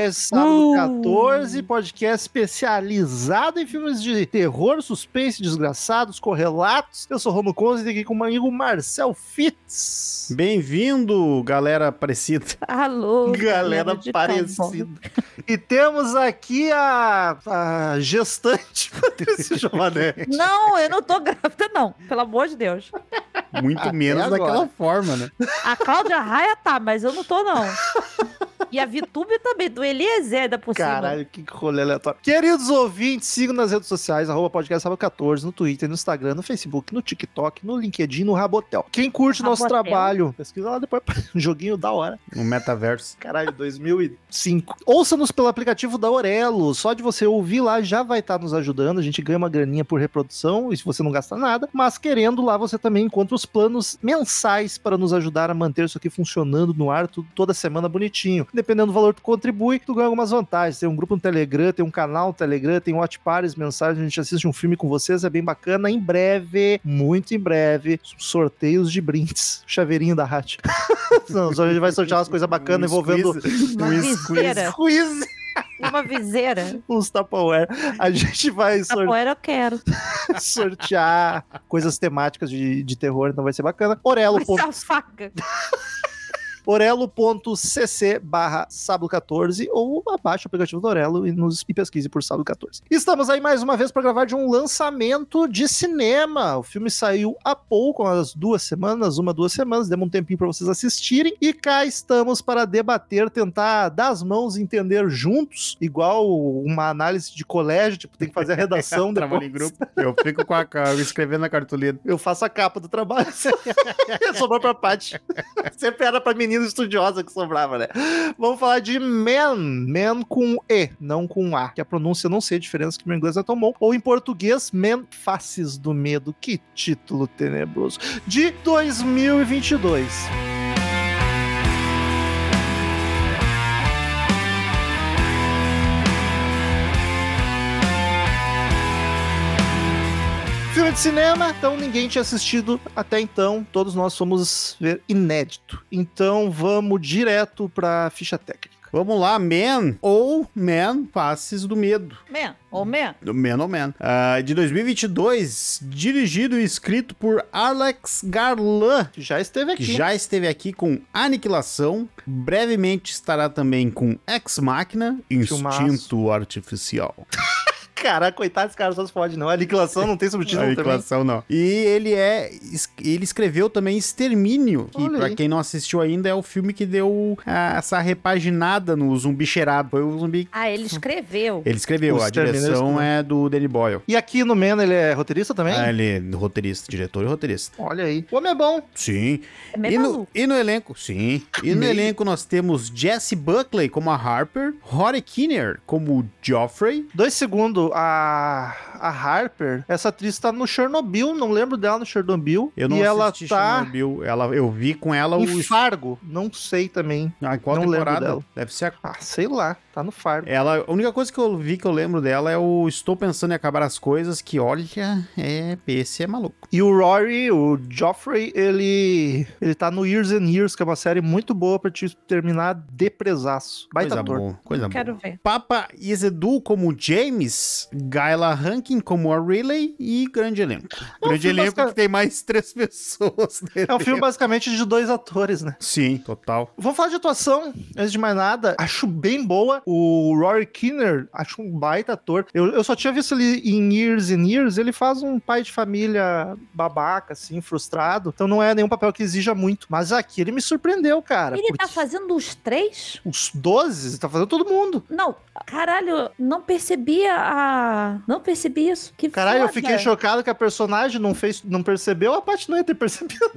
Podcast Sábado Uh! 14, podcast especializado em filmes de terror, suspense, desgraçados, correlatos. Eu sou Romo Conze e tenho aqui com o meu amigo Marcel Fitz. Bem-vindo, galera parecida. Alô, Galera parecida. E temos aqui a, a gestante Patrícia Giovanetti. Não, eu não tô grávida, não. Pelo amor de Deus. Muito menos agora. daquela forma, né? A Cláudia Raia tá, mas eu não tô, não. E a Vitube também, do Eliezer da por cima. Caralho, que rolê aleatório. Queridos ouvintes, sigam nas redes sociais, arroba podcast sábado 14, no Twitter, no Instagram, no Facebook, no TikTok, no LinkedIn, no Rabotel. Quem curte nosso Rabotel. trabalho, pesquisa lá depois, um joguinho da hora. No metaverso. Caralho, 2005. Ouça-nos pelo aplicativo da Orelo. Só de você ouvir lá já vai estar nos ajudando. A gente ganha uma graninha por reprodução, e se você não gasta nada. Mas querendo lá, você também encontra os planos mensais para nos ajudar a manter isso aqui funcionando no ar tudo, toda semana bonitinho. Dependendo do valor que tu contribui, tu ganha algumas vantagens. Tem um grupo no Telegram, tem um canal no Telegram, tem watch parties mensais, a gente assiste um filme com vocês, é bem bacana. Em breve, muito em breve, sorteios de brindes. Chaveirinho da Hat. Não, só a gente vai sortear umas coisas bacanas Um envolvendo squeeze. Uma Um viseira. quiz, uma viseira. uns Tupperware. A gente vai A sor- poeira eu quero. sortear coisas temáticas de, de terror, então vai ser bacana. Orelo. Vai ser a faca. orelo.cc barra sábado 14 ou abaixa o aplicativo do Orelo e nos e pesquise por sábado 14. Estamos aí mais uma vez para gravar de um lançamento de cinema. O filme saiu há pouco, umas duas semanas, uma, duas semanas, demos um tempinho para vocês assistirem e cá estamos para debater, tentar dar as mãos e entender juntos, igual uma análise de colégio, tipo, tem que fazer a redação depois. em grupo. Eu fico com a escrevendo na cartolina. Eu faço a capa do trabalho. Sobrou pra Paty. Sempre era pra menina estudiosa que sobrava, né? Vamos falar de Man. Man com E, não com A. Que a pronúncia não sei a diferença, que meu inglês é tão bom. Ou em português, Man Faces do Medo. Que título tenebroso. De 2022. Filme de cinema, então ninguém tinha assistido até então, todos nós fomos ver inédito. Então vamos direto pra ficha técnica. Vamos lá, Man ou Man Faces do Medo. Man, ô man. Do Man ou Man. Ah, de 2022, dirigido e escrito por Alex Garland. Que já esteve que aqui. já esteve aqui com Aniquilação, brevemente estará também com Ex Machina, Filmaço. Instinto Artificial. Caraca, coitado desse cara, só se pode não. A aniquilação não tem subtítulo também. Aniquilação não. E ele é, ele escreveu também Extermínio, que Olha pra aí. quem não assistiu ainda é o filme que deu ah, essa repaginada no zumbi cheirado. Foi o zumbi. Ah, ele escreveu. Ele escreveu, O a direção escreveu. é do Danny Boyle. E aqui no Man ele é roteirista também? Ah, ele é roteirista, diretor e roteirista. Olha aí. O homem é bom. Sim. É E no, e no elenco, sim. E no elenco nós temos Jesse Buckley como a Harper, Rory Kinnear como o Joffrey. Dois segundos. A, a Harper, essa atriz tá no Chernobyl, não lembro dela no Chernobyl. Eu não e ela tá Chernobyl. Ela, eu vi com ela o... em Fargo. Não sei também. Ah, qual não lembro temporada? dela. Deve ser a Ah, sei lá. Tá no Fargo. Ela, a única coisa que eu vi que eu lembro dela é o Estou Pensando em Acabar as Coisas, que olha, é, esse é maluco. E o Rory, o Joffrey, ele ele tá no Years and Years, que é uma série muito boa pra te terminar depresaço. Baita Coisa ator. boa, coisa Quero boa. ver. Papa Isedu como James, Gayla Rank Rankin como a Riley e grande elenco. É um grande filme elenco basic- que tem mais três pessoas. É um filme elenco. basicamente de dois atores, né? Sim, total. Vamos falar de atuação, antes de mais nada. Acho bem boa. O Rory Kinner, acho um baita ator. Eu, eu só tinha visto ele em Years and Years. Ele faz um pai de família babaca, assim, frustrado. Então não é nenhum papel que exija muito. Mas aqui ele me surpreendeu, cara. Ele tá porque fazendo os três? Os 12, tá fazendo todo mundo. Não, caralho, não percebia a. Não percebi isso. Que Caralho, eu foda. fiquei chocado que a personagem não fez, não percebeu, a Paty não ia ter percebido.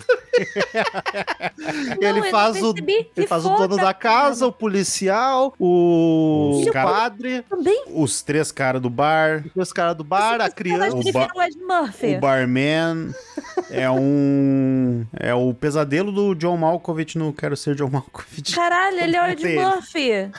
Não, ele eu faz o. Ele Que faz o foda, dono da casa, o policial, o Os cara- padre, Também. Os três caras do bar, os caras do bar, a criança. O ba- Murphy. o barman. É um. É o pesadelo do John Malkovich no Quero Ser John Malkovich. Caralho, ele é o Ed Ele. Murphy.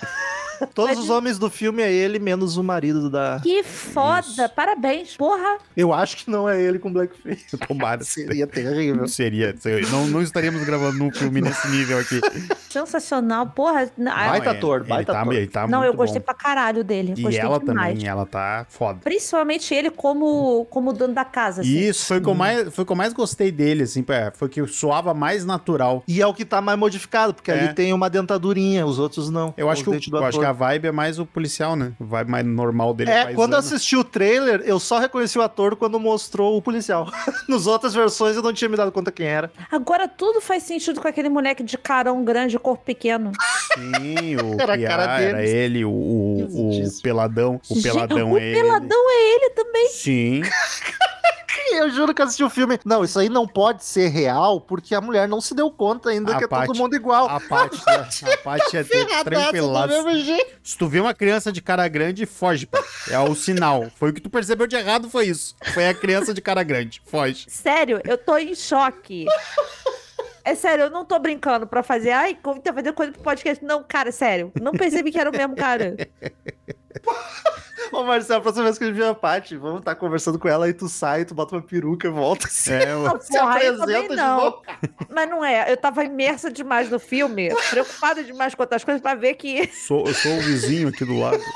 Todos os homens do filme é ele, menos o marido da. Que foda. Parabéns. Porra. Eu acho que não é ele com blackface. Tomara. Seria terrível. Seria. seria. Não, não estaríamos gravando um filme nesse nível aqui. Sensacional. Porra. Ah, Baita é- ator, ele baita tá, ator. Ele tá não, eu gostei bom. pra caralho dele. E gostei ela demais. também, ela tá foda. Principalmente ele como, como dono da casa. assim. Isso, foi o que eu mais, foi que eu mais gostei dele, assim, pá, foi que soava mais natural. E é o que tá mais modificado, porque É. ali tem uma dentadurinha, os outros não. Eu acho, que, o- eu acho que a vibe é mais o policial, né? A vibe mais normal dele. É, quando eu assisti o trailer, eu só reconheci o ator quando mostrou o policial. Nas outras versões eu não tinha me dado conta quem era. Agora tudo faz sentido com aquele moleque de carão grande e corpo pequeno. Sim, o Era a Piá, cara era deles. ele, o, o, o peladão. O Gente, peladão o é ele. peladão é ele também. Sim. Eu juro que eu assisti o filme. Não, isso aí não pode ser real, porque a mulher não se deu conta ainda A que é Paty- todo mundo igual. A parte, a parte é Ferradaça tranquila. do mesmo jeito. Se tu vê uma criança de cara grande, foge, pai. É o sinal. Foi o que tu percebeu de errado, foi isso. Foi a criança de cara grande. Foge. Sério, eu tô em choque. É sério, eu não tô brincando pra fazer. Ai, como tá fazendo coisa pro podcast. Não, cara, sério. Não percebi que era o mesmo cara. Ô, Marcelo, a próxima vez que a gente vê a Paty, vamos estar conversando com ela, aí tu sai, tu bota uma peruca e volta assim. É, Não, Se porra, apresenta também de não. novo. Mas não é. Eu tava imersa demais no filme, preocupada demais com outras coisas pra ver que. sou, eu sou o vizinho aqui do lado.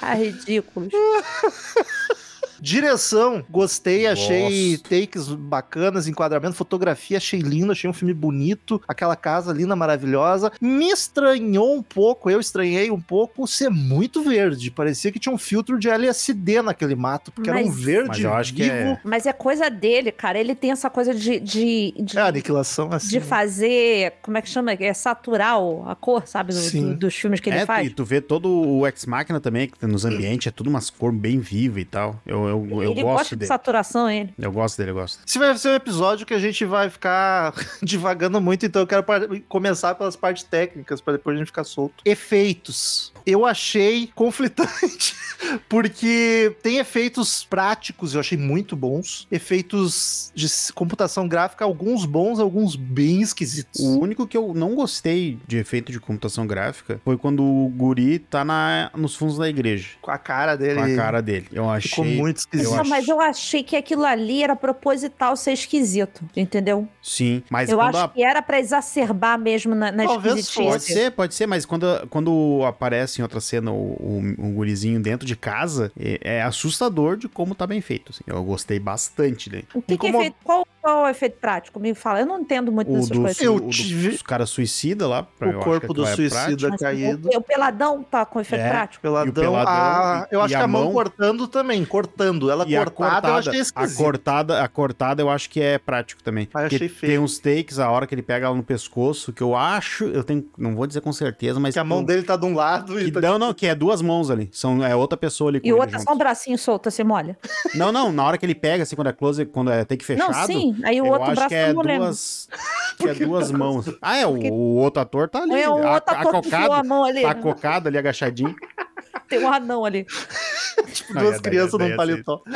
Ah, ridículos. Direção, gostei, achei Gosto. takes bacanas, enquadramento, fotografia, achei lindo, achei um filme bonito, aquela casa linda, maravilhosa. Me estranhou um pouco, eu estranhei um pouco ser muito verde. Parecia que tinha um filtro de LSD naquele mato, porque era um Mas- verde Mas eu acho que vivo. é- Mas é coisa dele, cara. Ele tem essa coisa de. de, de... É, aniquilação assim. de fazer, como é que chama? É saturar a cor, sabe? do- Sim. do- dos filmes que ele é, faz. e tu vê todo o Ex Machina também, que tem nos ambientes, é tudo umas cores bem vivas e tal. Eu, eu, eu ele gosto gosta de dele. saturação, ele. Eu gosto dele, eu gosto. Esse vai ser um episódio que a gente vai ficar divagando muito, então eu quero começar pelas partes técnicas, para depois a gente ficar solto. Efeitos. Eu achei conflitante, porque tem efeitos práticos, eu achei muito bons. Efeitos de computação gráfica, alguns bons, alguns bem esquisitos. O único que eu não gostei de efeito de computação gráfica foi quando o guri tá na, nos fundos da igreja. Com a cara dele. Com a cara dele. Eu achei. Muito esquisito. acho- mas eu achei que aquilo ali era proposital ser esquisito, entendeu? Sim, mas eu acho a- que era pra exacerbar mesmo na, na Talvez. Pode ser, pode ser, mas quando, quando aparece em outra cena o, o, o gurizinho dentro de casa, é, é assustador de como tá bem feito. assim. Eu gostei bastante dele. O que, que é efeito, qual, qual é o efeito prático? Me fala, eu não entendo muito O dessas do, coisas. Eu o tive- dos caras suicida lá. pra- o acho corpo que do é suicida. Mas caído. O, o peladão tá com efeito É. prático. Peladão, peladão a- e- eu acho a que a mão mão- cortando também, cortando. Ela E a cortada, eu cortada, achei a esquisito. cortada, a cortada eu acho que é prático também. Ah, achei feio. Tem uns takes, a hora que ele pega ela no pescoço, que eu acho, eu tenho, não vou dizer com certeza, mas Que a mão dele tá de um lado e que, tá não, não, que é duas mãos ali. São, é outra pessoa ali com E o ele outro é junto. só um bracinho solto, assim, molha. Não, não, na hora que ele pega, assim, quando é close, quando é take fechado. Não, sim, aí o eu outro braço que eu é não lembro. duas, que é duas mãos. Ah, é, o, o outro ator tá ali. É a- outro ator que enfiou a mão ali. Tá cocado ali, agachadinho. Tem um anão ali. tipo duas é, daí- crianças num é paletó.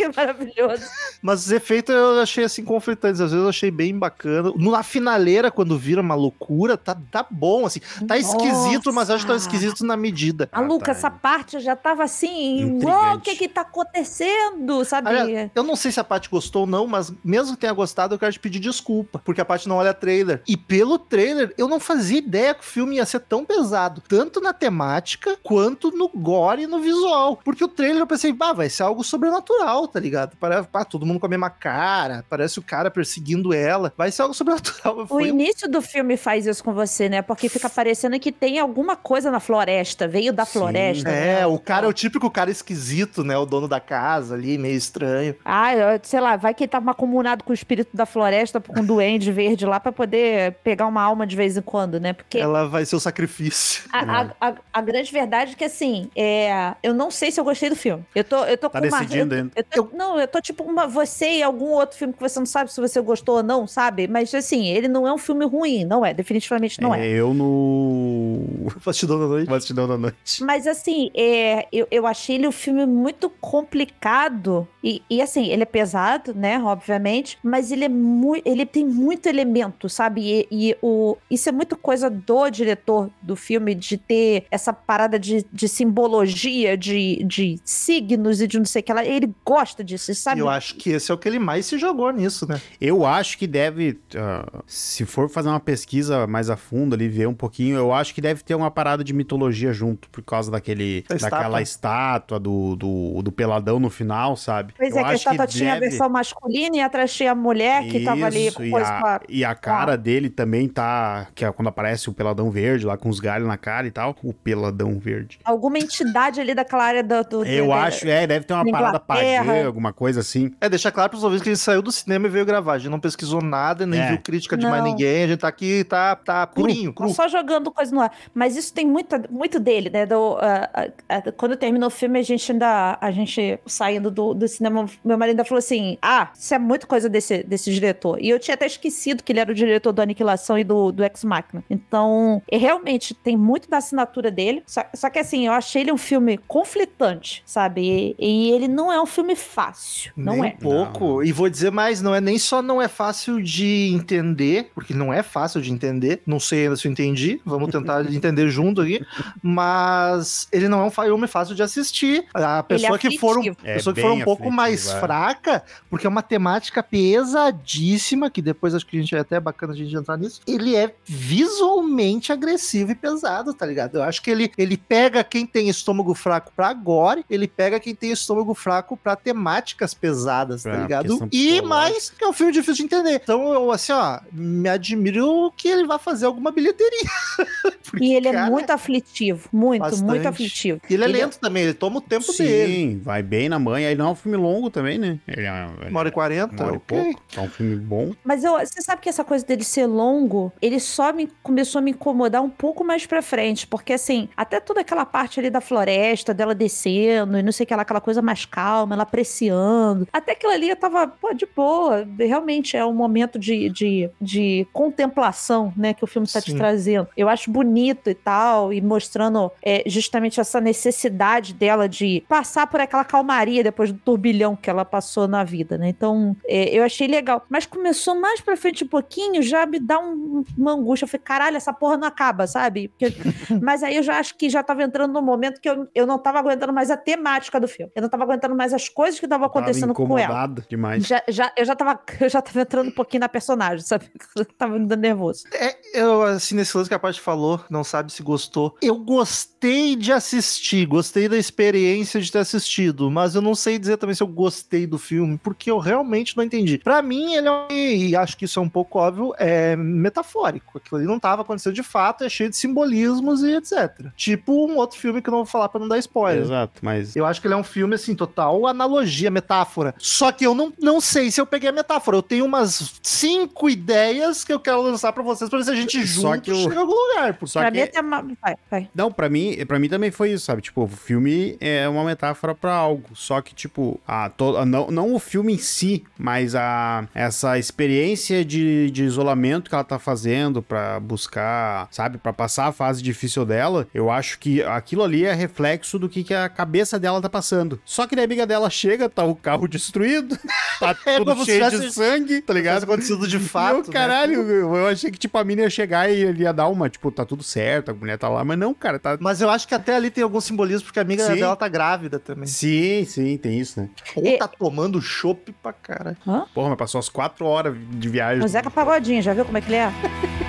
que maravilhoso. Mas os efeitos eu achei assim conflitantes. Às vezes eu achei bem bacana. Na finaleira, quando vira uma loucura, tá, tá bom, assim. Tá esquisito, mas acho que tá Nossa. esquisito na medida. A Luca, tá. essa parte eu já tava assim, uau, o que que tá acontecendo, sabe? Olha, eu não sei se a Paty gostou ou não, mas mesmo que tenha gostado, eu quero te pedir desculpa, porque a Paty não olha trailer. E pelo trailer, eu não fazia ideia que o filme ia ser tão pesado, tanto na temática quanto no gore e no visual. Porque o trailer eu pensei, bah, vai ser algo sobrenatural, tá ligado? Parece, pá, todo mundo com a mesma cara, parece o cara perseguindo ela, vai ser algo sobrenatural. O Foi um- início do filme faz isso com você, né? Porque fica parecendo que tem alguma coisa na floresta, veio da Sim. floresta. É, né? o cara é o típico cara esquisito, né? O dono da casa ali, meio estranho. Ah, eu- sei lá, vai que ele tava comunado com o espírito da floresta, com um duende verde lá, pra poder pegar uma alma de vez em quando, né? Porque Ela vai ser o sacrifício. A, a- a- a grande verdade é que, assim, é, eu não sei se eu gostei do filme. Eu tô, eu tô Tá com uma. decidindo eu, ainda. eu tô- não, eu tô tipo uma. Você e algum outro filme que você não sabe se você gostou ou não, sabe? Mas, assim, ele não é um filme ruim, não é. Definitivamente não é. Eu no. Fastidão da noite. Bastidão da noite. Mas assim, é, eu, eu achei ele um filme muito complicado. E, e, assim, ele é pesado, né? Obviamente. Mas ele é muito. Ele tem muito elemento, sabe? E, e o, isso é muito coisa do diretor do filme, de ter essa parada de, de simbologia, de, de signos e de não sei o que lá. Ele gosta disso, sabe? eu acho que esse é o que ele mais se jogou nisso, né? Eu acho que deve, ah, se for fazer uma pesquisa mais a fundo ali, ver um pouquinho, eu acho que deve ter uma parada de mitologia junto, por causa daquele, daquela estátua do, do, do peladão no final, sabe? Pois eu é, que a estátua tinha a deve- versão masculina e atrás tinha a mulher que tava ali Isso, com e coisa a, com a- e a cara dele também tá, que é quando aparece o peladão verde lá com os galhos na cara e tal, o peladão verde. Alguma entidade ali daquela área do. do- Eu da- acho, é, deve ter uma da parada Inglaterra. Alguma coisa assim. É, deixar claro pros ouvintes que a gente saiu do cinema e veio gravar. A gente não pesquisou nada, nem É. viu crítica de mais Não. ninguém. A gente tá aqui, tá, tá purinho, Tá cru. só jogando coisa no ar. Mas isso tem muita, muito dele, né? Do, ah, ah, ah, quando terminou o filme, a gente ainda. A gente saindo do, do cinema, meu marido ainda falou assim: Ah, isso é muito coisa desse, desse diretor. E eu tinha até esquecido que ele era o diretor do Aniquilação e do, do Ex Machina. Então, e realmente tem muito da assinatura dele. Só, só que assim, eu achei ele um filme conflitante, sabe? E, e ele não é um filme fácil. Não nem é. um pouco. E vou dizer mais, não é nem só não é fácil de entender, porque não é fácil de entender. Não sei ainda se eu entendi. Vamos tentar entender junto aqui. Mas ele não é um filme fácil de assistir. A pessoa que for um. É pessoa que for um bem pouco mais é. fraca, porque é uma temática pesadíssima, que depois acho que a gente é até bacana a gente entrar nisso. Ele é visualmente agressivo e pesado, tá ligado? Eu acho que ele, ele pega quem tem estômago fraco pra gore, ele pega quem tem estômago fraco pra temáticas pesadas, tá Pra ligado? questão E mais, que é um filme difícil de entender. Então, eu, assim, ó, me admiro que ele vai fazer alguma bilheteria. Porque, E ele é cara, muito aflitivo. Muito, Bastante. muito aflitivo. E ele é Ele é- lento também, ele toma o tempo Sim, dele. vai bem na manha. Ele não é um filme longo também, né? Ele é Uma hora e quarenta, uma hora e ok. pouco. É um filme bom. Mas eu, você sabe que essa coisa dele ser longo, ele só me começou a me incomodar um pouco mais pra frente, porque assim, até toda aquela parte ali da floresta, dela descendo e não sei o que lá, aquela coisa mais calma, ela apreciando. Até aquilo ali eu tava, pô, de boa. Realmente é um momento de, de, de contemplação, né, que o filme tá te trazendo. Eu acho bonito e tal, e mostrando é, justamente essa necessidade dela de passar por aquela calmaria depois do turbilhão que ela passou na vida, né? Então, é, eu achei legal. Mas começou mais pra frente um pouquinho, já me dá um- uma angústia. Eu falei, caralho, essa porra não acaba, sabe? Porque- mas aí eu já acho que já tava entrando num momento que eu, eu não tava aguentando mais a temática do filme. Eu não tava aguentando mais as coisas que estavam acontecendo Tava com ela. demais. Já, já, eu, já tava, eu já tava entrando um pouquinho na personagem, sabe? Eu tava me dando nervoso. É, eu, assim, nesse lance que a parte falou, não sabe se gostou. Eu gostei de assistir, gostei da experiência de ter assistido, mas eu não sei dizer também se eu gostei do filme, porque eu realmente não entendi. Pra mim, ele é um, e acho que isso é um pouco óbvio, é metafórico. Aquilo ali não tava acontecendo de fato, é cheio de simbolismos e etc. Tipo um outro filme que eu não vou falar pra não dar spoiler. Exato, mas Eu acho que ele é um filme, assim, total analogia, metáfora. Só que eu não, não sei se eu peguei a metáfora. Eu tenho umas cinco ideias que eu quero lançar pra vocês, pra ver se a gente Só junto que eu- chega a algum lugar. Porque só pra que mim até... ma- Vai, vai. Não, pra mim, para mim também foi isso, sabe? Tipo, o filme é uma metáfora pra algo. Só que, tipo, a, to, a- não, não o filme em si, mas a essa experiência de, de isolamento que ela tá fazendo pra buscar, sabe? Pra passar a fase difícil dela, eu acho que aquilo ali é reflexo do que, que a cabeça dela tá passando. Só que daí a amiga dela chega, tá o carro destruído, tá É tudo cheio de sangue, tá ligado? acontecido de fato. eu, né? caralho, eu, eu achei que, tipo, a mina ia chegar e ele ia dar uma, tipo, tá tudo certo, a mulher tá lá, mas não, cara, tá... Mas eu acho que até ali tem algum simbolismo, porque a amiga Sim. dela tá grávida também. Sim, sim, tem isso, né? Ou E- tá tomando chopp pra cara. Porra, mas passou as quatro horas de viagem. O Zeca Pagodinho, já viu como é que ele é?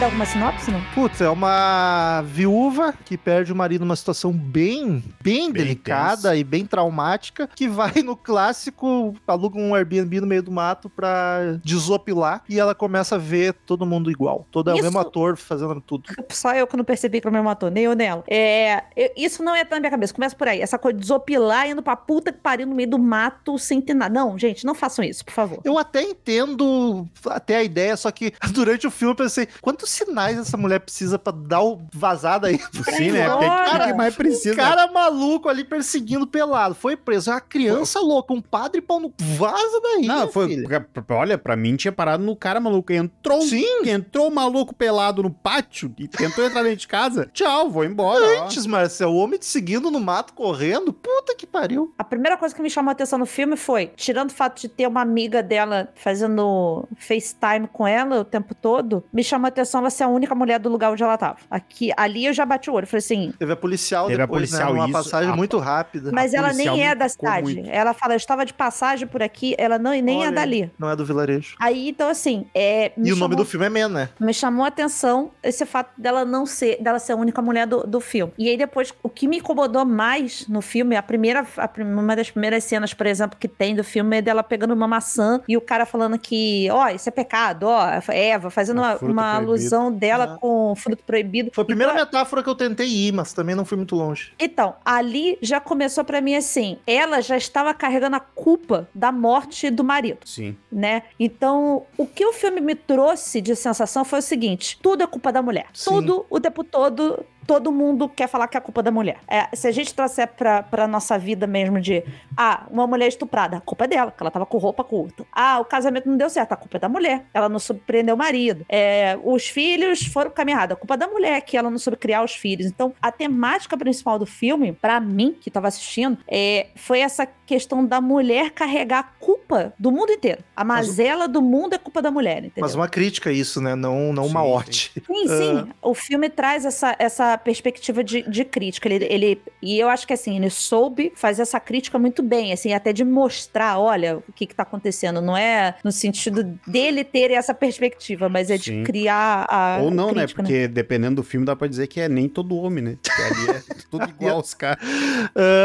dar alguma sinopse, não? Putz, é uma viúva que perde o marido numa situação bem, bem, delicada tensa. e bem traumática, que vai no clássico, aluga um Airbnb no meio do mato pra desopilar e ela começa a ver todo mundo igual. Todo é o mesmo ator fazendo tudo. Só eu que não percebi que eu me matou, nem eu nela. É, eu- isso não é na minha cabeça. Começa por aí. Essa coisa de desopilar indo pra puta que pariu no meio do mato sem ter nada. Não, gente, não façam isso, por favor. Eu até entendo até a ideia, só que durante o filme eu pensei, quantos sinais essa mulher precisa pra dar o vazada aí? Sim, né? Porque o que que mais precisa? Um cara maluco ali perseguindo pelado. Foi preso. É uma criança louca, um padre pau no. Vaza daí. Não, foi. filha. Olha, pra mim tinha parado no cara maluco. Entrou, Sim. entrou um maluco pelado no pátio e tentou entrar dentro de casa. Tchau, vou embora. ó. Antes, Marcel, o homem te seguindo no mato correndo. Puta que pariu. A primeira coisa que me chamou a atenção no filme foi, tirando o fato de ter uma amiga dela fazendo FaceTime com ela o tempo todo, me chamou a atenção ela ser a única mulher do lugar onde ela tava. Aqui, ali eu já bati o olho. Falei assim, Teve a policial Teve a depois, policial, né? Uma isso. passagem A- muito rápida. mas ela nem é da cidade. muito. Ela fala, eu estava de passagem por aqui, ela não, nem é Olha, dali. Não é do vilarejo. Aí, então, assim, é, E o nome chamou- do filme é Men, né? me chamou a atenção esse fato dela não ser, dela ser a única mulher do, do filme. E aí depois, o que me incomodou mais no filme, a primeira, a prim- uma das primeiras cenas, por exemplo, que tem do filme é dela pegando uma maçã e o cara falando que, ó, isso é pecado, ó, Eva, fazendo É uma, fruto uma proibido. Alusão dela Ah. com fruto proibido. Foi a primeira Então, metáfora que eu tentei ir, mas também não fui muito longe. então, ali já começou pra mim assim, ela já estava carregando a culpa da morte do marido Sim. né? Então, o que o filme me trouxe de sensação foi o seguinte: tudo é culpa da mulher. Sim. Tudo, o tempo todo, todo mundo quer falar que é culpa da mulher. É, se a gente trouxer pra, pra nossa vida mesmo de, ah, uma mulher estuprada, a culpa é dela, que ela tava com roupa curta. Ah, o casamento não deu certo, a culpa é da mulher, ela não soube prender o marido. É, os filhos foram errado, a culpa é da mulher, que ela não soube criar os filhos. Então, a temática principal do filme, pra mim, que tava assistindo, é, foi essa questão da mulher carregar a culpa do mundo inteiro. A mazela do mundo é culpa da mulher, entendeu? Mas uma crítica a isso, né? Não, não uma Sim, sim. ótima. Sim, sim. O filme traz essa, essa perspectiva de, de crítica. Ele, ele, e eu acho que assim, ele soube fazer essa crítica muito bem, assim, até de mostrar, olha, o que, que tá acontecendo. Não é no sentido dele ter essa perspectiva, mas é de Sim. criar a. Ou não, né? crítica, Porque dependendo do filme, dá pra dizer que é nem todo homem, né? Porque ali é tudo igual os caras.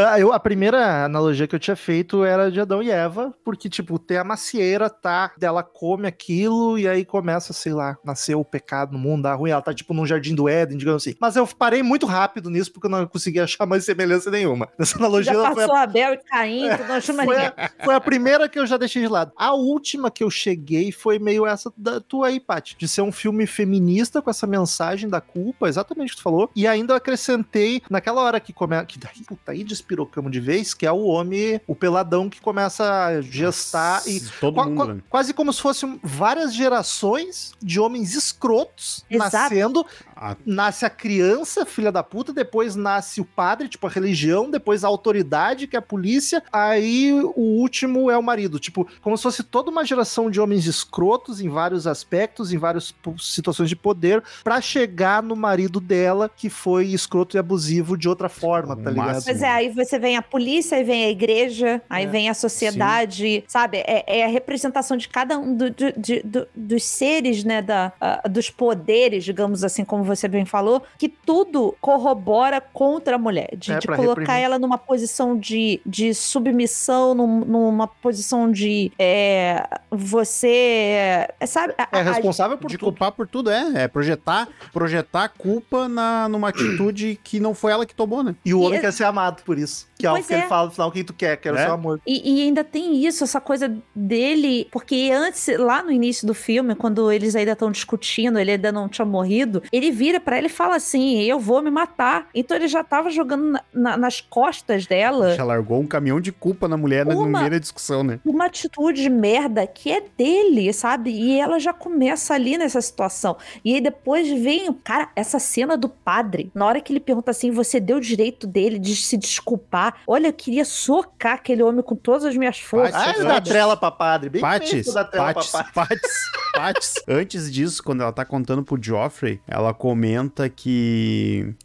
Ah, eu, a primeira analogia que eu tinha feito era de Adão e Eva, porque, tipo, tem a macieira, tá? Ela come aquilo e aí começa, sei lá, nascer o pecado no mundo, dá ruim. Ela tá, tipo, num jardim do Éden, digamos assim. Mas eu parei muito rápido nisso porque eu não consegui achar mais semelhança nenhuma. Essa analogia Já ela foi a passou Abel e Caim, tu não chama foi ninguém. a, foi a primeira que eu já deixei de lado. A última que eu cheguei foi meio essa da tua aí, Paty, de ser um filme feminista com essa mensagem da culpa, exatamente o que tu falou. E ainda eu acrescentei naquela hora que começa. Que daí, puta, aí despirocamos de vez, que é o homem, o peladão que começa a gestar e. Todo qua- mundo, qua- né? quase como se fossem várias gerações de homens escrotos Exato. nascendo Ah, nasce a criança, filha da puta, depois nasce o padre, tipo a religião, depois a autoridade, que é a polícia, aí o último é o marido. Tipo, como se fosse toda uma geração de homens escrotos em vários aspectos, em várias situações de poder, pra chegar no marido dela, que foi escroto e abusivo de outra forma, tá ligado? Pois é, aí você vem a polícia, aí vem a igreja, aí É. vem a sociedade, sabe? É, é a representação de cada um do- do- de- do- dos seres, né? Da, ah, dos poderes, digamos assim, como você bem falou, que tudo corrobora contra a mulher. De, É, de colocar reprimir. ela numa posição de, de submissão, num- numa posição de é, você. é, sabe? a- É a- responsável por de tudo. culpar por tudo, é. É projetar, projetar a culpa na, numa atitude que não foi ela que tomou, né? E o homem E- quer ser amado por isso. Que é Pois que é. ele fala no final, quem tu quer, quero É. seu amor. E, e ainda tem isso, essa coisa dele, porque antes, lá no início do filme, quando eles ainda estão discutindo, ele ainda não tinha morrido, ele vira pra ela e fala assim: eu vou me matar. Então ele já tava jogando na- na- nas costas dela Já largou um caminhão de culpa na mulher na- Uma- meio da discussão, né? uma atitude de merda que é dele, sabe? E ela já começa ali nessa situação. E aí depois vem, o cara, essa cena do padre, na hora que ele pergunta assim: você deu o direito dele de se desculpar? Olha, eu queria socar aquele homem com todas as minhas forças. Ah, Paty. trela pra padre. Bem feito da trela Patis, pra padre. Patis, Patis. Antes disso, quando ela tá contando pro Joffrey, ela comenta que.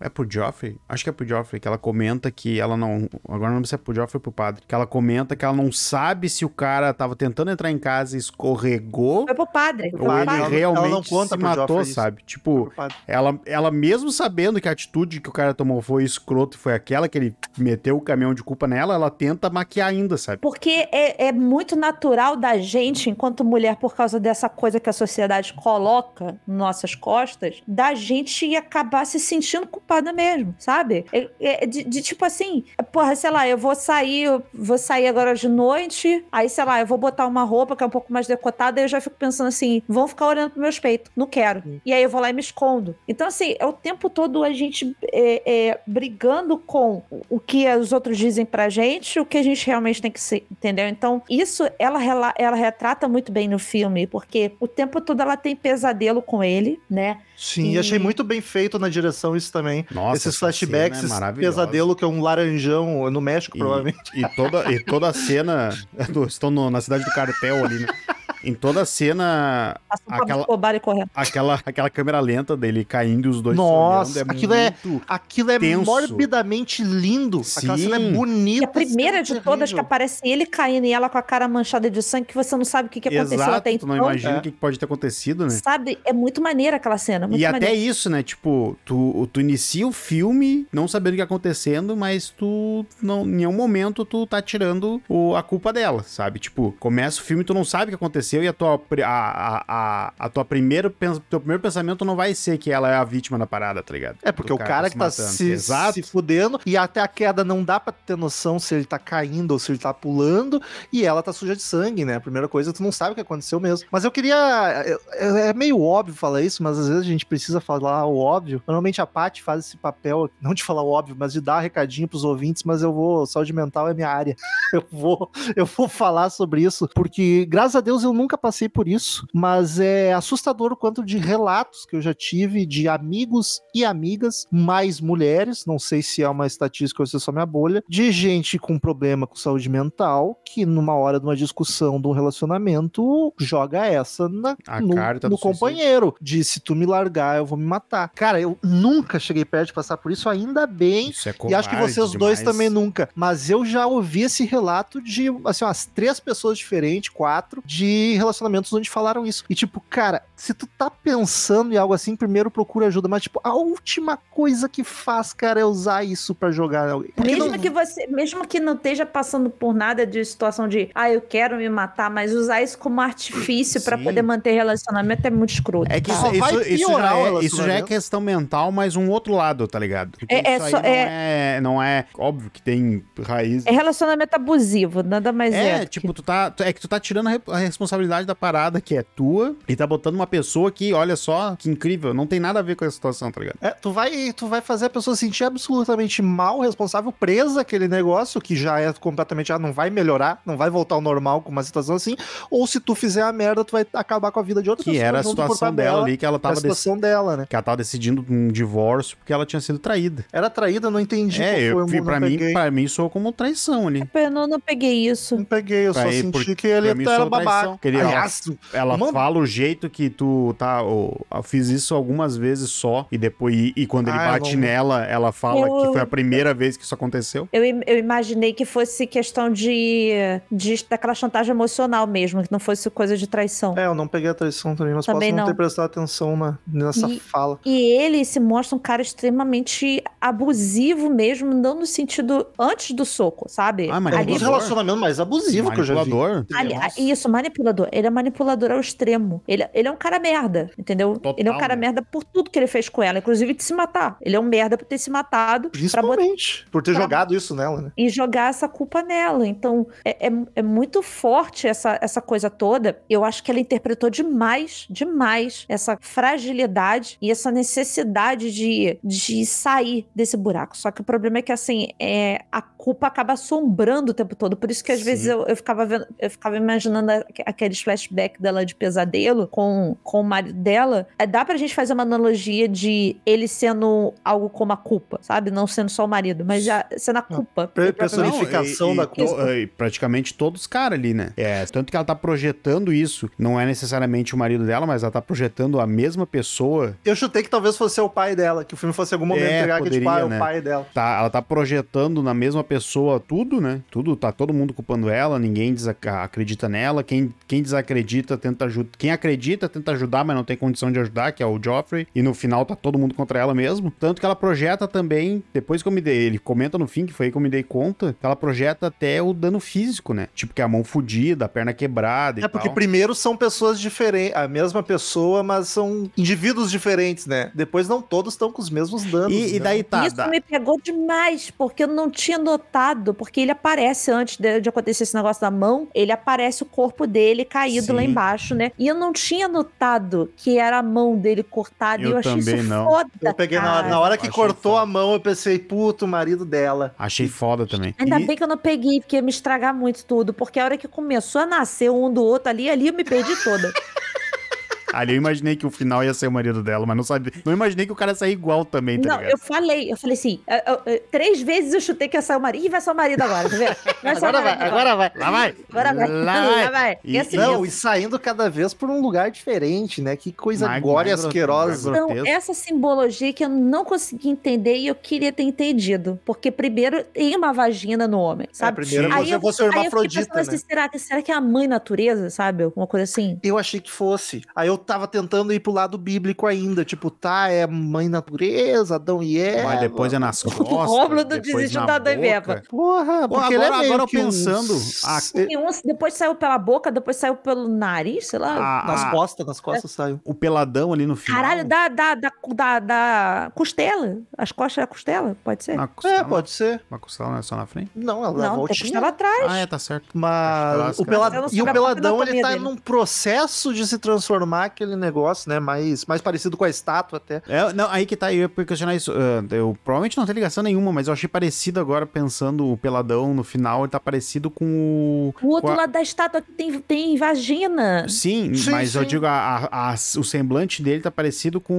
É pro Joffrey? Acho que é pro Joffrey, que ela comenta que ela não. Agora não lembro se é pro Joffrey ou pro padre. Que ela comenta que ela não sabe se o cara tava tentando entrar em casa e escorregou. Foi pro padre. Foi Ou pro ele padre. realmente ela não conta se pro matou, Joffrey isso. sabe? Tipo, ela, ela mesmo sabendo que a atitude que o cara tomou foi escroto e foi aquela que ele meteu o caminhão de culpa nela, ela tenta maquiar ainda, sabe? Porque é, é muito natural da gente, enquanto mulher, por causa dessa coisa que a sociedade coloca nas nossas costas, da gente acabar se sentindo culpada mesmo, sabe? É, é de, de tipo assim, porra, sei lá, eu vou sair, vou sair agora de noite, aí sei lá, eu vou botar uma roupa que é um pouco mais decotada, aí eu já fico pensando assim, vão ficar olhando pros meus peitos, não quero. E aí eu vou lá e me escondo. Então, assim, é o tempo todo a gente é, é, brigando com o que os outros dizem pra gente, o que a gente realmente tem que ser, entendeu? Então, isso ela, ela retrata muito bem no filme, porque o tempo todo ela tem pesadelo com ele, né? Sim, E- e achei muito bem feito na direção isso também. Nossa, esses essa flashbacks, é pesadelo que é um laranjão no México, E- provavelmente. E toda, e toda a cena. do- Estão no- na cidade do cartel ali, né? Em toda a cena, Aquela- e aquela, aquela câmera lenta dele caindo e os dois Nossa, olhando, aquilo é-. Aquilo é Tenso. morbidamente lindo. Aquela Sim. cena é E bonita. a primeira de é todas que terrível. aparece ele caindo e ela com a cara manchada de sangue, que você não sabe o que, que aconteceu Exato, até tu não então. imagina É. o que que pode ter acontecido, né? Sabe? É muito maneira aquela cena. Muito E até maneira. isso, né? Tipo, tu, tu inicia o filme não sabendo o que tá acontecendo, mas tu, não, em nenhum momento, tu tá tirando o- a culpa dela, sabe? Tipo, começa o filme, tu não sabe o que aconteceu e a tua, a, a, a, tua primeiro, teu primeiro pensamento não vai ser que ela é a vítima da parada, tá ligado? É, porque o cara que tá se, Exato. se fudendo e até a queda não dá pra ter noção se ele tá caindo ou se ele tá pulando e ela tá suja de sangue, né? A primeira coisa, tu não sabe o que aconteceu mesmo. Mas eu queria. É, é- é meio óbvio falar isso, mas às vezes a gente precisa falar o óbvio. Normalmente a Paty faz esse papel, não de falar o óbvio, mas de dar recadinho pros ouvintes, mas eu vou. Saúde mental é minha área. Eu vou, eu vou falar sobre isso, porque graças a Deus eu nunca passei por isso, mas é assustador o quanto de relatos que eu já tive de amigos e amigas, mais mulheres, não sei se é uma estatística ou se é só minha bolha, de gente com problema com saúde mental que numa hora de uma discussão de um relacionamento joga essa na, A no, no companheiro, de se tu me largar eu vou me matar. Cara, eu nunca cheguei perto de passar por isso, ainda bem, Isso é e acho que vocês dois demais. também nunca. Mas eu já ouvi esse relato de, assim, umas três pessoas diferentes, quatro, de relacionamentos onde falaram isso. E, tipo, cara, se tu tá pensando em algo assim, primeiro procura ajuda. Mas, tipo, a última coisa que faz, cara, é usar isso pra jogar alguém. Porque Mesmo não- que você, mesmo que não esteja passando por nada de situação de, ah, eu quero me matar, mas usar isso como artifício pra Sim. poder manter relacionamento é muito escroto. É que isso, Só vai isso, isso piorar já é, isso já é questão mental, mas um outro lado, tá ligado? Porque É- é isso aí só- não, é... não é óbvio que tem raiz. É relacionamento abusivo, nada mais é. É, do que- tipo, tu tá. É que tu tá tirando a re- a responsabilidade da parada que é tua e tá botando uma pessoa que, olha só, que incrível, não tem nada a ver com essa situação, tá ligado? É, tu vai, tu vai fazer a pessoa se sentir absolutamente mal, responsável, presa aquele negócio que já é completamente, ah, não vai melhorar, não vai voltar ao normal com uma situação assim, ou se tu fizer a merda, tu vai acabar com a vida de outra Que pessoa. era a situação tabela, dela ali, que ela é a tava, dec- situação dela, né? que ela tava decidindo um divórcio porque ela tinha sido traída. Era traída, não entendi é, eu, foi pra, mim, peguei. pra mim soou como traição ali. Eu não, não peguei isso. Não peguei, eu Pra só ele, senti que ele era soou Aliás, Ela Mano. fala o jeito que tu tá. eu fiz isso algumas vezes só, e depois, e, e quando ele Ah, bate não- nela, ela fala Eu- que foi a primeira vez que isso aconteceu. Eu, eu imaginei que fosse questão de, de daquela chantagem emocional mesmo, que não fosse coisa de traição. É, eu não peguei a traição também, mas Também posso não, não. ter prestado atenção na, nessa E- fala. E ele se mostra um cara extremamente abusivo mesmo, não no sentido antes do soco, sabe? Ah, mas É um Ali- dos relacionamentos mais abusivos que eu já vi. Ali- isso, manipulador manipulador. Ele é manipulador ao extremo. Ele, ele é um cara merda, entendeu? Total, ele é um cara né? merda por tudo que ele fez com ela, inclusive de se matar. Ele é um merda por ter se matado botar Principalmente por ter pra- jogado isso nela, né? e jogar essa culpa nela. Então, é, é, é muito forte essa, essa coisa toda. Eu acho que ela interpretou demais, demais essa fragilidade e essa necessidade de, de sair desse buraco. Só que o problema é que, assim, é, a culpa acaba assombrando o tempo todo. Por isso que às Sim. vezes eu, eu, ficava vendo, eu ficava imaginando a- aqueles flashbacks dela de pesadelo com, com o marido dela. É, dá pra gente fazer uma analogia de ele sendo algo como a culpa, sabe? Não sendo só o marido, mas já sendo a culpa. Personifica- Personificação Não, e- da culpa. e praticamente todos os caras ali, né? É, tanto que ela tá projetando isso, não é necessariamente o marido dela, mas ela tá projetando a mesma pessoa. Eu chutei que talvez fosse o pai dela, que o filme fosse em algum momento É, pegar que tipo, poderia, ah, é o né? pai dela. Tá, ela tá projetando na mesma pessoa tudo, né? Tudo, tá todo mundo culpando ela, ninguém acredita nela. Quem, quem desacredita tenta ajudar. Quem acredita tenta ajudar, mas não tem condição de ajudar, que é o Joffrey. E no final tá todo mundo contra ela mesmo. Tanto que ela projeta também, depois que eu me dei, ele comenta no fim, que foi aí que eu me dei conta, que ela projeta até o dano físico, né? Tipo, que é a mão fudida, a perna quebrada e É porque tal. primeiro são pessoas diferentes, a mesma pessoa, mas são indivíduos diferentes, né? Depois não todos estão com os mesmos danos. E, e né? daí tá. Isso dá- me pegou demais, porque eu não tinha notado, porque ele aparece antes de, de acontecer esse negócio da mão, ele aparece o corpo dele caído Sim. lá embaixo, né? E eu não tinha notado que era a mão dele cortada, e Eu eu achei também isso não. foda, Eu peguei na hora, cara. na hora que Achei cortou foda. a mão, eu pensei, puto, o marido dela. Achei foda também. Ainda E- bem que eu não peguei, porque ia me estragar muito tudo, porque a hora que começou a nascer um do outro ali, ali eu me perdi toda. Ali eu imaginei que o final ia ser o marido dela, mas não sabia. Não imaginei que o cara ia sair igual também, tá Não, ligado? eu falei, eu falei assim, eu- eu- eu- três vezes eu chutei que ia sair o marido. Ih, vai ser o marido agora, tá vendo? Vai Agora vai, agora vai. Lá vai! Agora vai. Lá Lá vai. E- E assim Não, e saindo cada vez por um lugar diferente, né? Que coisa gore e mais asquerosa. Então, essa simbologia que eu não consegui entender e eu queria ter entendido. Porque primeiro tem uma vagina no homem, É, sabe? primeiro Sim. você Aí eu- fosse Aí hermafrodita, pensando assim, né? será, que, será que é a mãe natureza, sabe? Alguma coisa assim. Eu achei que fosse. Aí eu tava tentando ir pro lado bíblico ainda. Tipo, tá, é mãe natureza, Adão e Eva. Mas depois é nas costas. Rômulo não depois desistiu na da Adão e boca. Eva. Porra, Pô, porque ele agora- é agora um- pensando, a- E um depois saiu pela boca, depois saiu pelo nariz, sei lá. Ah, Nas costas, nas costas saiu. O peladão ali no final. Caralho, da, da, da, da, da costela. As costas da costela, pode ser? Na costela, É, pode ser. Uma costela não é só na frente? Não, ela a Não, tem voltinha. costela atrás. Ah, é, tá certo. Mas o pela... Eu não e o peladão a ele tá anatomia num processo de se transformar aquele negócio, né? Mais, mais parecido com a estátua até. É, não, aí que tá, eu ia questionar isso. ah, eu provavelmente não tem ligação nenhuma, mas eu achei parecido agora, pensando o peladão no final, ele tá parecido com o. O outro com a- lado da estátua que tem, tem vagina. Sim, Sim, mas eu sim. digo, a, a- a- o semblante dele tá parecido com,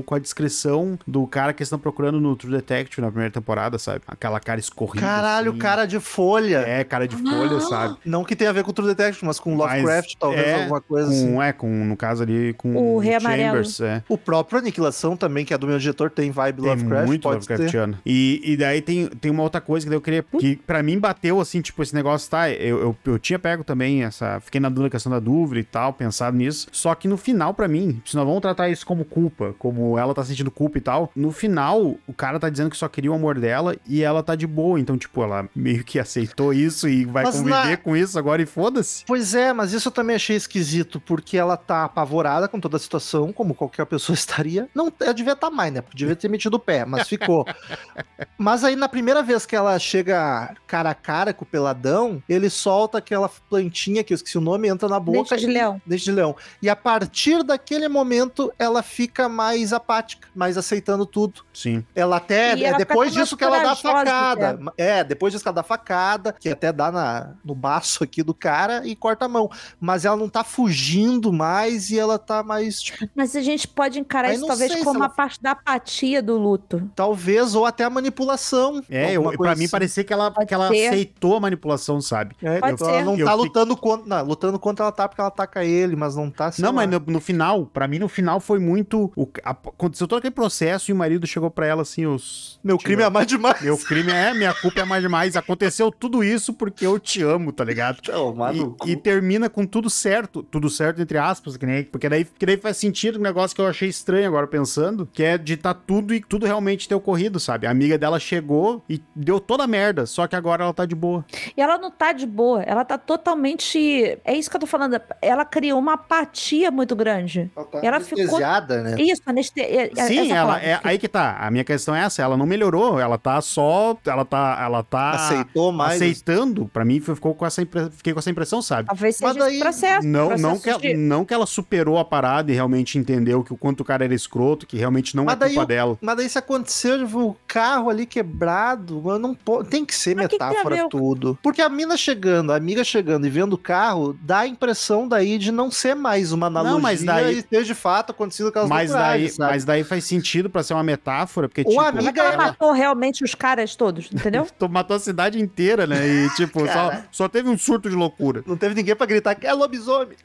o- com a descrição do cara que eles estão procurando no True Detective na primeira temporada, sabe? Aquela cara escorrida. Caralho, assim. cara de folha. É, cara de folha, sabe? Não que tenha a ver com o True Detective, mas com Mas Lovecraft, talvez é, Com, alguma coisa assim. é, com, no caso ali, com O. Chambers, é. O próprio Aniquilação também, que é do meu diretor, tem vibe Tem Lovecraft, muito pode ter. Lovecraftiano. E, e daí tem, tem uma outra coisa que daí eu queria. Que pra mim bateu assim, tipo, esse negócio, tá? Eu, eu, eu tinha pego também essa. Fiquei na dúvida questão da dúvida e tal, pensado nisso. Só que no final, pra mim, se nós vamos tratar isso como culpa, como ela tá sentindo culpa e tal, no final, o cara tá dizendo que só queria o amor dela e ela tá de boa. Então, tipo, ela meio que aceitou isso e vai Mas conviver na- com isso agora e foda-se. Pois é, mas isso eu também achei esquisito, porque ela tá apavorada com toda a situação, como qualquer pessoa estaria. Não, eu devia estar mais, né? Porque devia ter metido o pé, mas ficou. mas aí, na primeira vez que ela chega cara a cara com o peladão, ele solta aquela plantinha que eu esqueci o nome, entra na boca. Dente de leão. Dente de leão. E a partir daquele momento, ela fica mais apática, mais aceitando tudo. Sim. Ela até. E é ela depois disso que ela dá a facada. né? É, depois disso que ela dá a facada, que até dá na, no baço aqui do cara e corta a mão. Mas ela não tá fugindo mais e ela tá mais, tipo, Mas a gente pode encarar Aí isso talvez como ela- uma parte da apatia do luto. talvez, ou até a manipulação. É, eu, pra mim assim. parecia que ela, Pode que ela ser. aceitou a manipulação, sabe? É, Pode então ser. ela não Eu tá fiquei- lutando contra. Não, lutando contra ela tá porque ela ataca ele, mas não tá. Não, lá. mas no, no final, pra mim, no final foi muito. O, a- aconteceu todo aquele processo e o marido chegou pra ela assim: os. Meu crime é mais demais. Meu crime é, minha culpa é mais demais. Aconteceu tudo isso porque eu te amo, tá ligado? Maluco. E, e termina com tudo certo, tudo certo entre aspas, que nem né? Porque daí, porque daí faz sentido um negócio que eu achei estranho agora pensando, que é de tá tudo e tudo realmente ter ocorrido, sabe? A amiga dela chegou e deu toda a merda, só que agora ela tá de boa. E ela não tá de boa, ela tá totalmente. É isso que eu tô falando. Ela criou uma apatia muito grande. Ela ficou- anestesiada, né? Isso, anestesia. Sim, ela é aí que tá. A minha questão é essa, ela não melhorou, ela tá só, ela tá, ela tá Aceitou mais. aceitando. Pra mim ficou com essa impre- fiquei com essa impressão, sabe? Talvez seja Mas daí- processo. Não, processo não que, ela, de- não que ela superou a parada e realmente entendeu que o quanto o cara era escroto, que realmente não Mas é daí culpa dela. Mas daí se aconteceu, o carro ali quebrado, mano, não pode, tem que ser Mas que que metáfora ver o- tudo. Porque a mina chegando, a amiga chegando e vendo o carro, dá a impressão daí de não ser mais uma analogia mas daí- e ter de fato acontecido aquelas Mas daí, sabe? mas daí faz sentido pra ser uma metáfora, porque Ou tipo, é amiga que ela matou realmente os caras todos, entendeu? matou a cidade inteira, né? E tipo, só, só teve um surto de loucura. Não teve ninguém pra gritar que é lobisomem.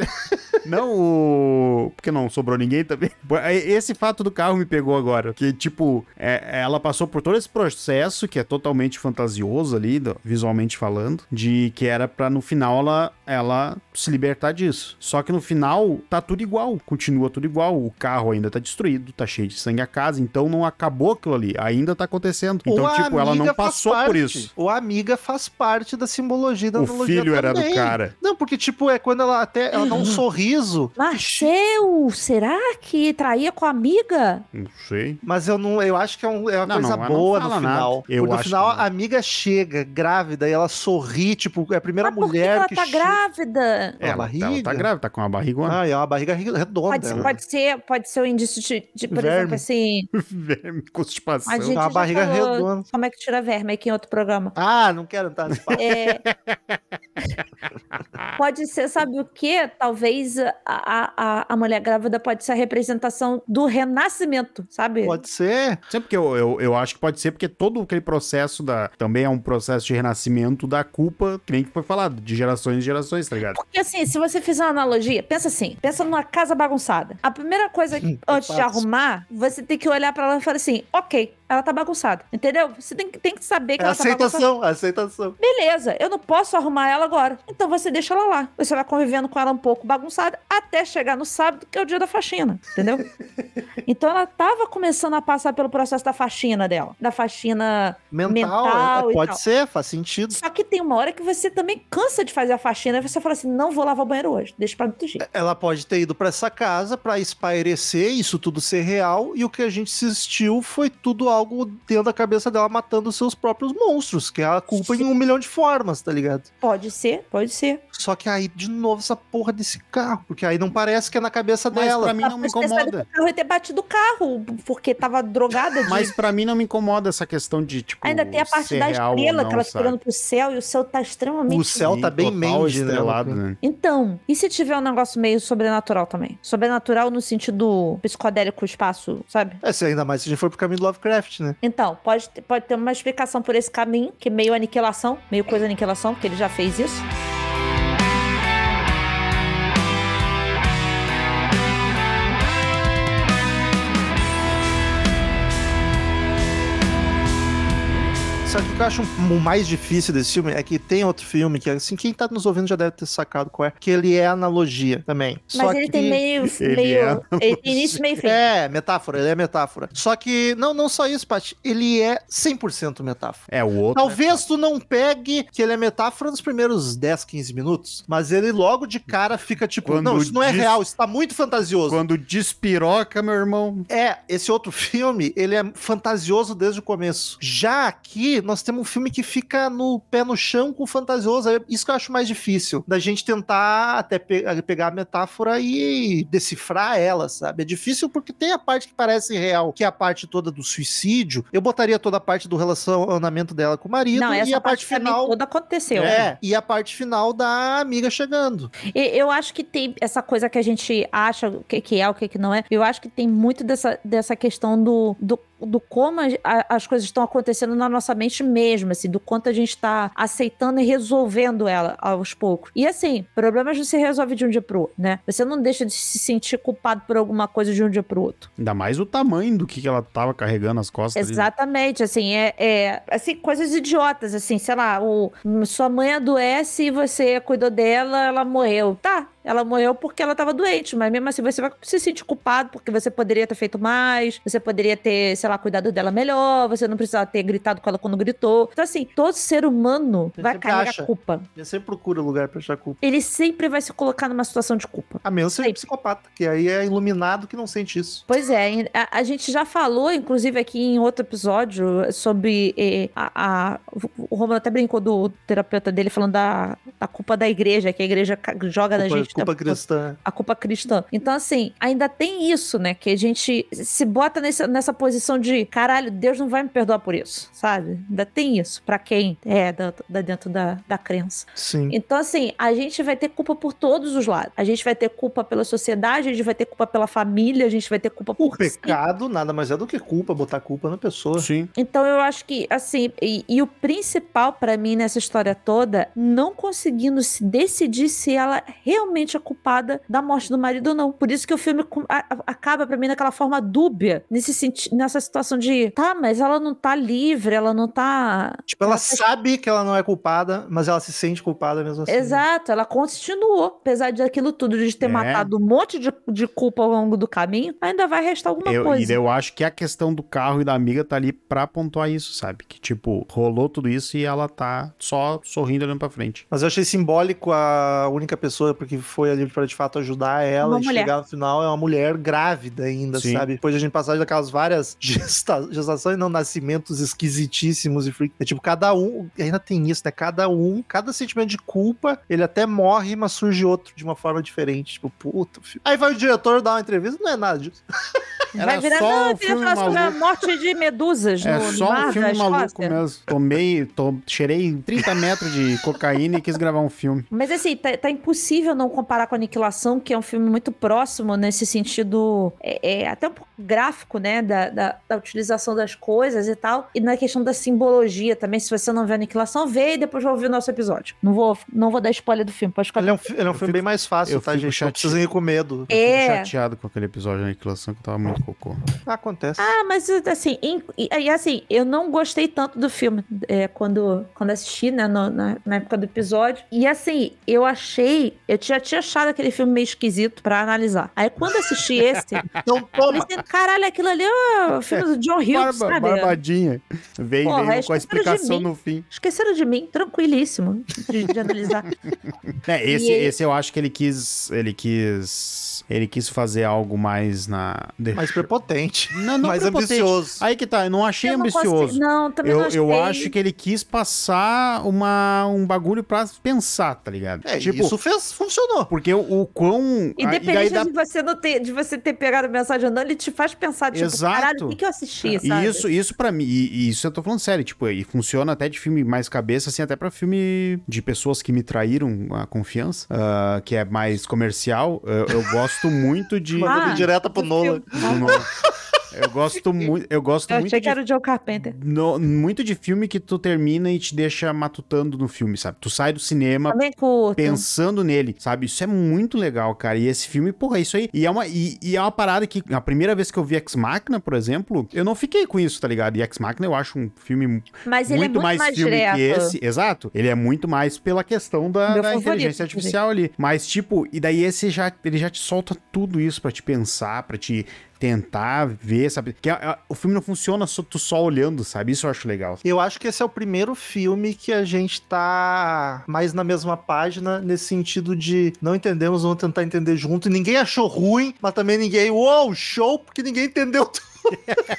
Não o. Porque não sobrou ninguém também. Esse fato do carro me pegou agora. Que, tipo, é- ela passou por todo esse processo que é totalmente fantasioso ali, visualmente falando, de que era pra no final ela, ela se libertar disso. Só que no final tá tudo igual. Continua tudo igual. O carro ainda tá destruído, tá cheio de sangue a casa. Então não acabou aquilo ali. Ainda tá acontecendo. Então, a tipo, ela não passou por parte. isso. Ou a amiga faz parte da simbologia da O filho era do também. cara. Não, porque, tipo, é quando ela até ela dá um sorriso. Marcel, será que traía com a amiga? Não sei. Mas eu não, eu acho que é, um- é uma Não, coisa não, ela não boa no final. nada. Eu Porque no acho final a amiga chega grávida e ela sorri, tipo, é a primeira Mas por que, que mulher ela que tá grávida? Uma Ela, ela barriga? tá grávida, tá com uma barrigona. Ah, é uma barriga redonda. Pode, né? pode ser, pode ser o indício de, de, por Verme. exemplo, assim. Verme, constipação. A gente Uma já barriga falou redonda. Como é que tira verme aqui em outro programa? Ah, não quero entrar nesse papo. É... pode ser, sabe o quê? Talvez a, a, a mulher grávida pode ser a representação do renascimento, sabe? Pode ser. Sempre porque eu, eu, eu acho que pode ser porque todo aquele processo da. Também é um processo de renascimento da culpa, que nem que foi falado, de gerações em gerações, tá ligado? Porque assim, se você fizer uma analogia, pensa assim, pensa numa casa bagunçada. A primeira coisa que, antes de arrumar, você tem que olhar pra ela e falar assim, ok, ela tá bagunçada, entendeu? Você tem, que- tem que saber que É ela tá bagunçada. aceitação, aceitação. Beleza, eu não posso arrumar ela agora. Então você deixa ela lá. Você vai convivendo com ela um pouco bagunçada até chegar no sábado, que é o dia da faxina, entendeu? então ela tava começando a passar pelo processo da faxina dela, da faxina Mental, Mental é, pode tal. ser, faz sentido. Só que tem uma hora que você também cansa de fazer a faxina e você fala assim: não vou lavar o banheiro hoje, deixa pra outro jeito. Ela pode ter ido pra essa casa pra espairecer, isso tudo ser real, e o que a gente assistiu foi tudo algo dentro da cabeça dela matando seus próprios monstros, que é a culpa em um milhão de formas, tá ligado? Pode ser, pode ser. Só que aí, de novo, essa porra desse carro, porque aí não parece que é na cabeça Mas dela. pra mim não me incomoda. do carro e ter batido o carro, porque tava drogada de. Mas pra mim não me incomoda essa questão de, tipo. Ainda tem a parte da estrela, não, que ela sabe? olhando pro céu e o céu tá extremamente. O céu tá bem Mandy, né? estrelado, né? Então, e se tiver um negócio meio sobrenatural também? Sobrenatural no sentido psicodélico espaço, sabe? É, se ainda mais se a gente for pro caminho do Lovecraft, né? Então, pode, ter- pode ter uma explicação por esse caminho, que é meio aniquilação, meio coisa aniquilação, porque ele já fez isso. Só que o que eu acho o mais difícil desse filme é que tem outro filme que, assim, quem tá nos ouvindo já deve ter sacado qual é, que ele é analogia também. Mas Só ele que... tem meio. Ele meio é ele tem início, meio fim. É, metáfora, ele é metáfora. Só que, não, não só isso, Paty, ele é 100% metáfora. É, o outro. Talvez tu não pegue que ele é metáfora nos primeiros 10, 15 minutos, mas ele logo de cara fica tipo, Quando não, isso não é real, isso tá muito fantasioso. Quando despiroca, meu irmão. É, esse outro filme, ele é fantasioso desde o começo. Já aqui, nós temos um filme que fica no pé no chão com o fantasioso. É Isso que eu acho mais difícil. Da gente tentar até pe- pegar a metáfora e decifrar ela, sabe? É difícil porque tem a parte que parece real, que é a parte toda do suicídio. Eu botaria toda a parte do relacionamento dela com o marido Não, essa e a parte, mim final. toda aconteceu. É, e a parte final da amiga chegando. E Eu acho que tem essa coisa que a gente acha o que, que é, o que, que não é. Eu acho que tem muito dessa, dessa questão do, do, do como a- as coisas estão acontecendo na nossa mente mesmo, assim, do quanto a gente tá aceitando e resolvendo ela aos poucos. E assim, problemas não se resolve de um dia pro outro, né? Você não deixa de se sentir culpado por alguma coisa de um dia pro outro. Ainda mais o tamanho do que, ela tava carregando nas costas. ali. Exatamente, assim, é, é assim, coisas idiotas, assim, sei lá, o, sua mãe adoece e você cuidou dela, ela morreu. Tá, ela morreu porque ela tava doente, mas mesmo assim você vai se sentir culpado porque você poderia ter feito mais, você poderia ter, sei lá, cuidado dela melhor, você não precisava ter gritado com ela quando gritou. Então, assim, todo ser humano Você vai carregar acha. culpa. Ele sempre procura lugar pra achar culpa. Ele sempre vai se colocar numa situação de culpa. A menos ser psicopata, que aí é iluminado que não sente isso. Pois é, a, a gente já falou, inclusive, aqui em outro episódio, sobre eh, a, a- o Romulo até brincou do terapeuta dele falando da, da culpa da igreja, que a igreja joga na gente. Culpa a- cristã. a culpa cristã. Então, assim, ainda tem isso, né? Que a gente se bota nessa, nessa posição de caralho, Deus não vai me perdoar por isso, sabe? Ainda tem isso, pra quem é da, da dentro da, da crença. Sim. Então, assim, a gente vai ter culpa por todos os lados. A gente vai ter culpa pela sociedade, a gente vai ter culpa pela família, a gente vai ter culpa O por si. pecado nada mais é do que culpa, botar culpa na pessoa. Sim. Então eu acho que, assim, e, e o principal pra mim nessa história toda, não conseguindo se decidir se ela realmente é culpada da morte do marido ou não. Por isso que o filme acaba pra mim daquela forma dúbia, nesse senti nessa situação de, tá, mas ela não tá livre, ela não tá. Tipo, ela Ela tá- sabe que ela não é culpada, mas ela se sente culpada mesmo assim. Exato, ela continuou, apesar de aquilo tudo, de ter É. matado um monte de, de culpa ao longo do caminho, ainda vai restar alguma Eu, coisa. e eu acho que a questão do carro e da amiga tá ali pra pontuar isso, sabe? Que, tipo, rolou tudo isso e ela tá só sorrindo olhando pra frente. Mas eu achei simbólico a única pessoa porque foi ali pra de fato ajudar ela Uma e mulher. chegar no final é uma mulher grávida ainda, Sim. sabe? Depois de a gente passar daquelas várias gesta gestações, não, nascimentos esquisitíssimos e freak. É tipo, cada um, ainda tem isso, né? Cada um, cada sentimento de culpa, ele até morre, mas surge outro de uma forma diferente. Tipo, puta. filho. Aí vai o diretor dar uma entrevista, não é nada disso. vai Era virar, só não, um eu queria filme falar sobre a morte de medusas É no, só um filme maluco mesmo. Tomei, to, cheirei 30 metros de cocaína e quis gravar um filme. Mas assim, tá, tá impossível não comparar com Aniquilação, que é um filme muito próximo nesse sentido, é, é até um pouco gráfico, né, da, da, da utilização das coisas e tal, e na questão da simbologia também, se você não vê Aniquilação, vê e depois vai ouvir o nosso episódio. Não vou, não vou dar spoiler do filme, pode ficar... Ele é um, ele é um filme fico- bem mais fácil, eu tá, gente? Não chate- precisa ir com medo. Eu É. fico chateado com aquele episódio da aniquilação que eu tava muito cocô. Acontece. Ah, mas assim, em- e, assim, eu não gostei tanto do filme é, quando, quando assisti, né, no- na, na época do episódio. E assim, eu achei, eu já tinha achado aquele filme meio esquisito pra analisar. Aí quando assisti esse, Então toma! Pensei, caralho, aquilo ali é o filme do John Hughes, Barba- sabe? barbadinha. Veio, Porra, veio com a explicação no fim. Esqueceram de mim, tranquilíssimo de, de analisar. É, esse, E ele- esse eu acho que ele quis. Ele quis. Ele quis fazer algo mais na. Mais prepotente. Não, não mais prepotente. ambicioso. Aí que tá, eu não achei Eu não ambicioso. gostei- Não, também eu, não achei. eu acho que ele quis passar uma, um bagulho pra pensar, tá ligado? É, tipo, isso fez, funcionou. porque o, o quão. daí Independente dá- de, você não ter, de você ter pegado a mensagem ou não, ele te faz pensar, tipo, Exato. caralho, o que, que eu assisti, sabe? isso, isso para mim, e, e isso eu tô falando sério, tipo, e funciona até de filme mais cabeça, assim, até pra filme de pessoas que me traíram a confiança, ah, que é mais comercial. Eu, eu gosto muito de. Mandando Ah, direta pro do Nolan. Eu gosto muito, eu gosto Eu muito achei de que era o Joe Carpenter. no- muito de filme que tu termina e te deixa matutando no filme, sabe? Tu sai do cinema pensando nele, sabe? Isso é muito legal, cara. E esse filme, porra, é isso aí. E é uma, e, e é uma parada que, a primeira vez que eu vi Ex Machina, por exemplo, eu não fiquei com isso, tá ligado? E Ex Machina eu acho um filme Mas ele muito, é muito mais, mais, filme direto. que esse. Exato. Ele é muito mais pela questão da, da inteligência artificial ali. Mas, tipo, e daí esse já, ele já te solta tudo isso pra te pensar, pra te tentar ver, sabe? Que a- a- o filme não funciona só tu só olhando, sabe? Isso eu acho legal. Eu acho que esse é o primeiro filme que a gente tá mais na mesma página, nesse sentido de não entendemos, vamos tentar entender junto. E ninguém achou ruim, mas também ninguém, uou, show, porque ninguém entendeu tudo.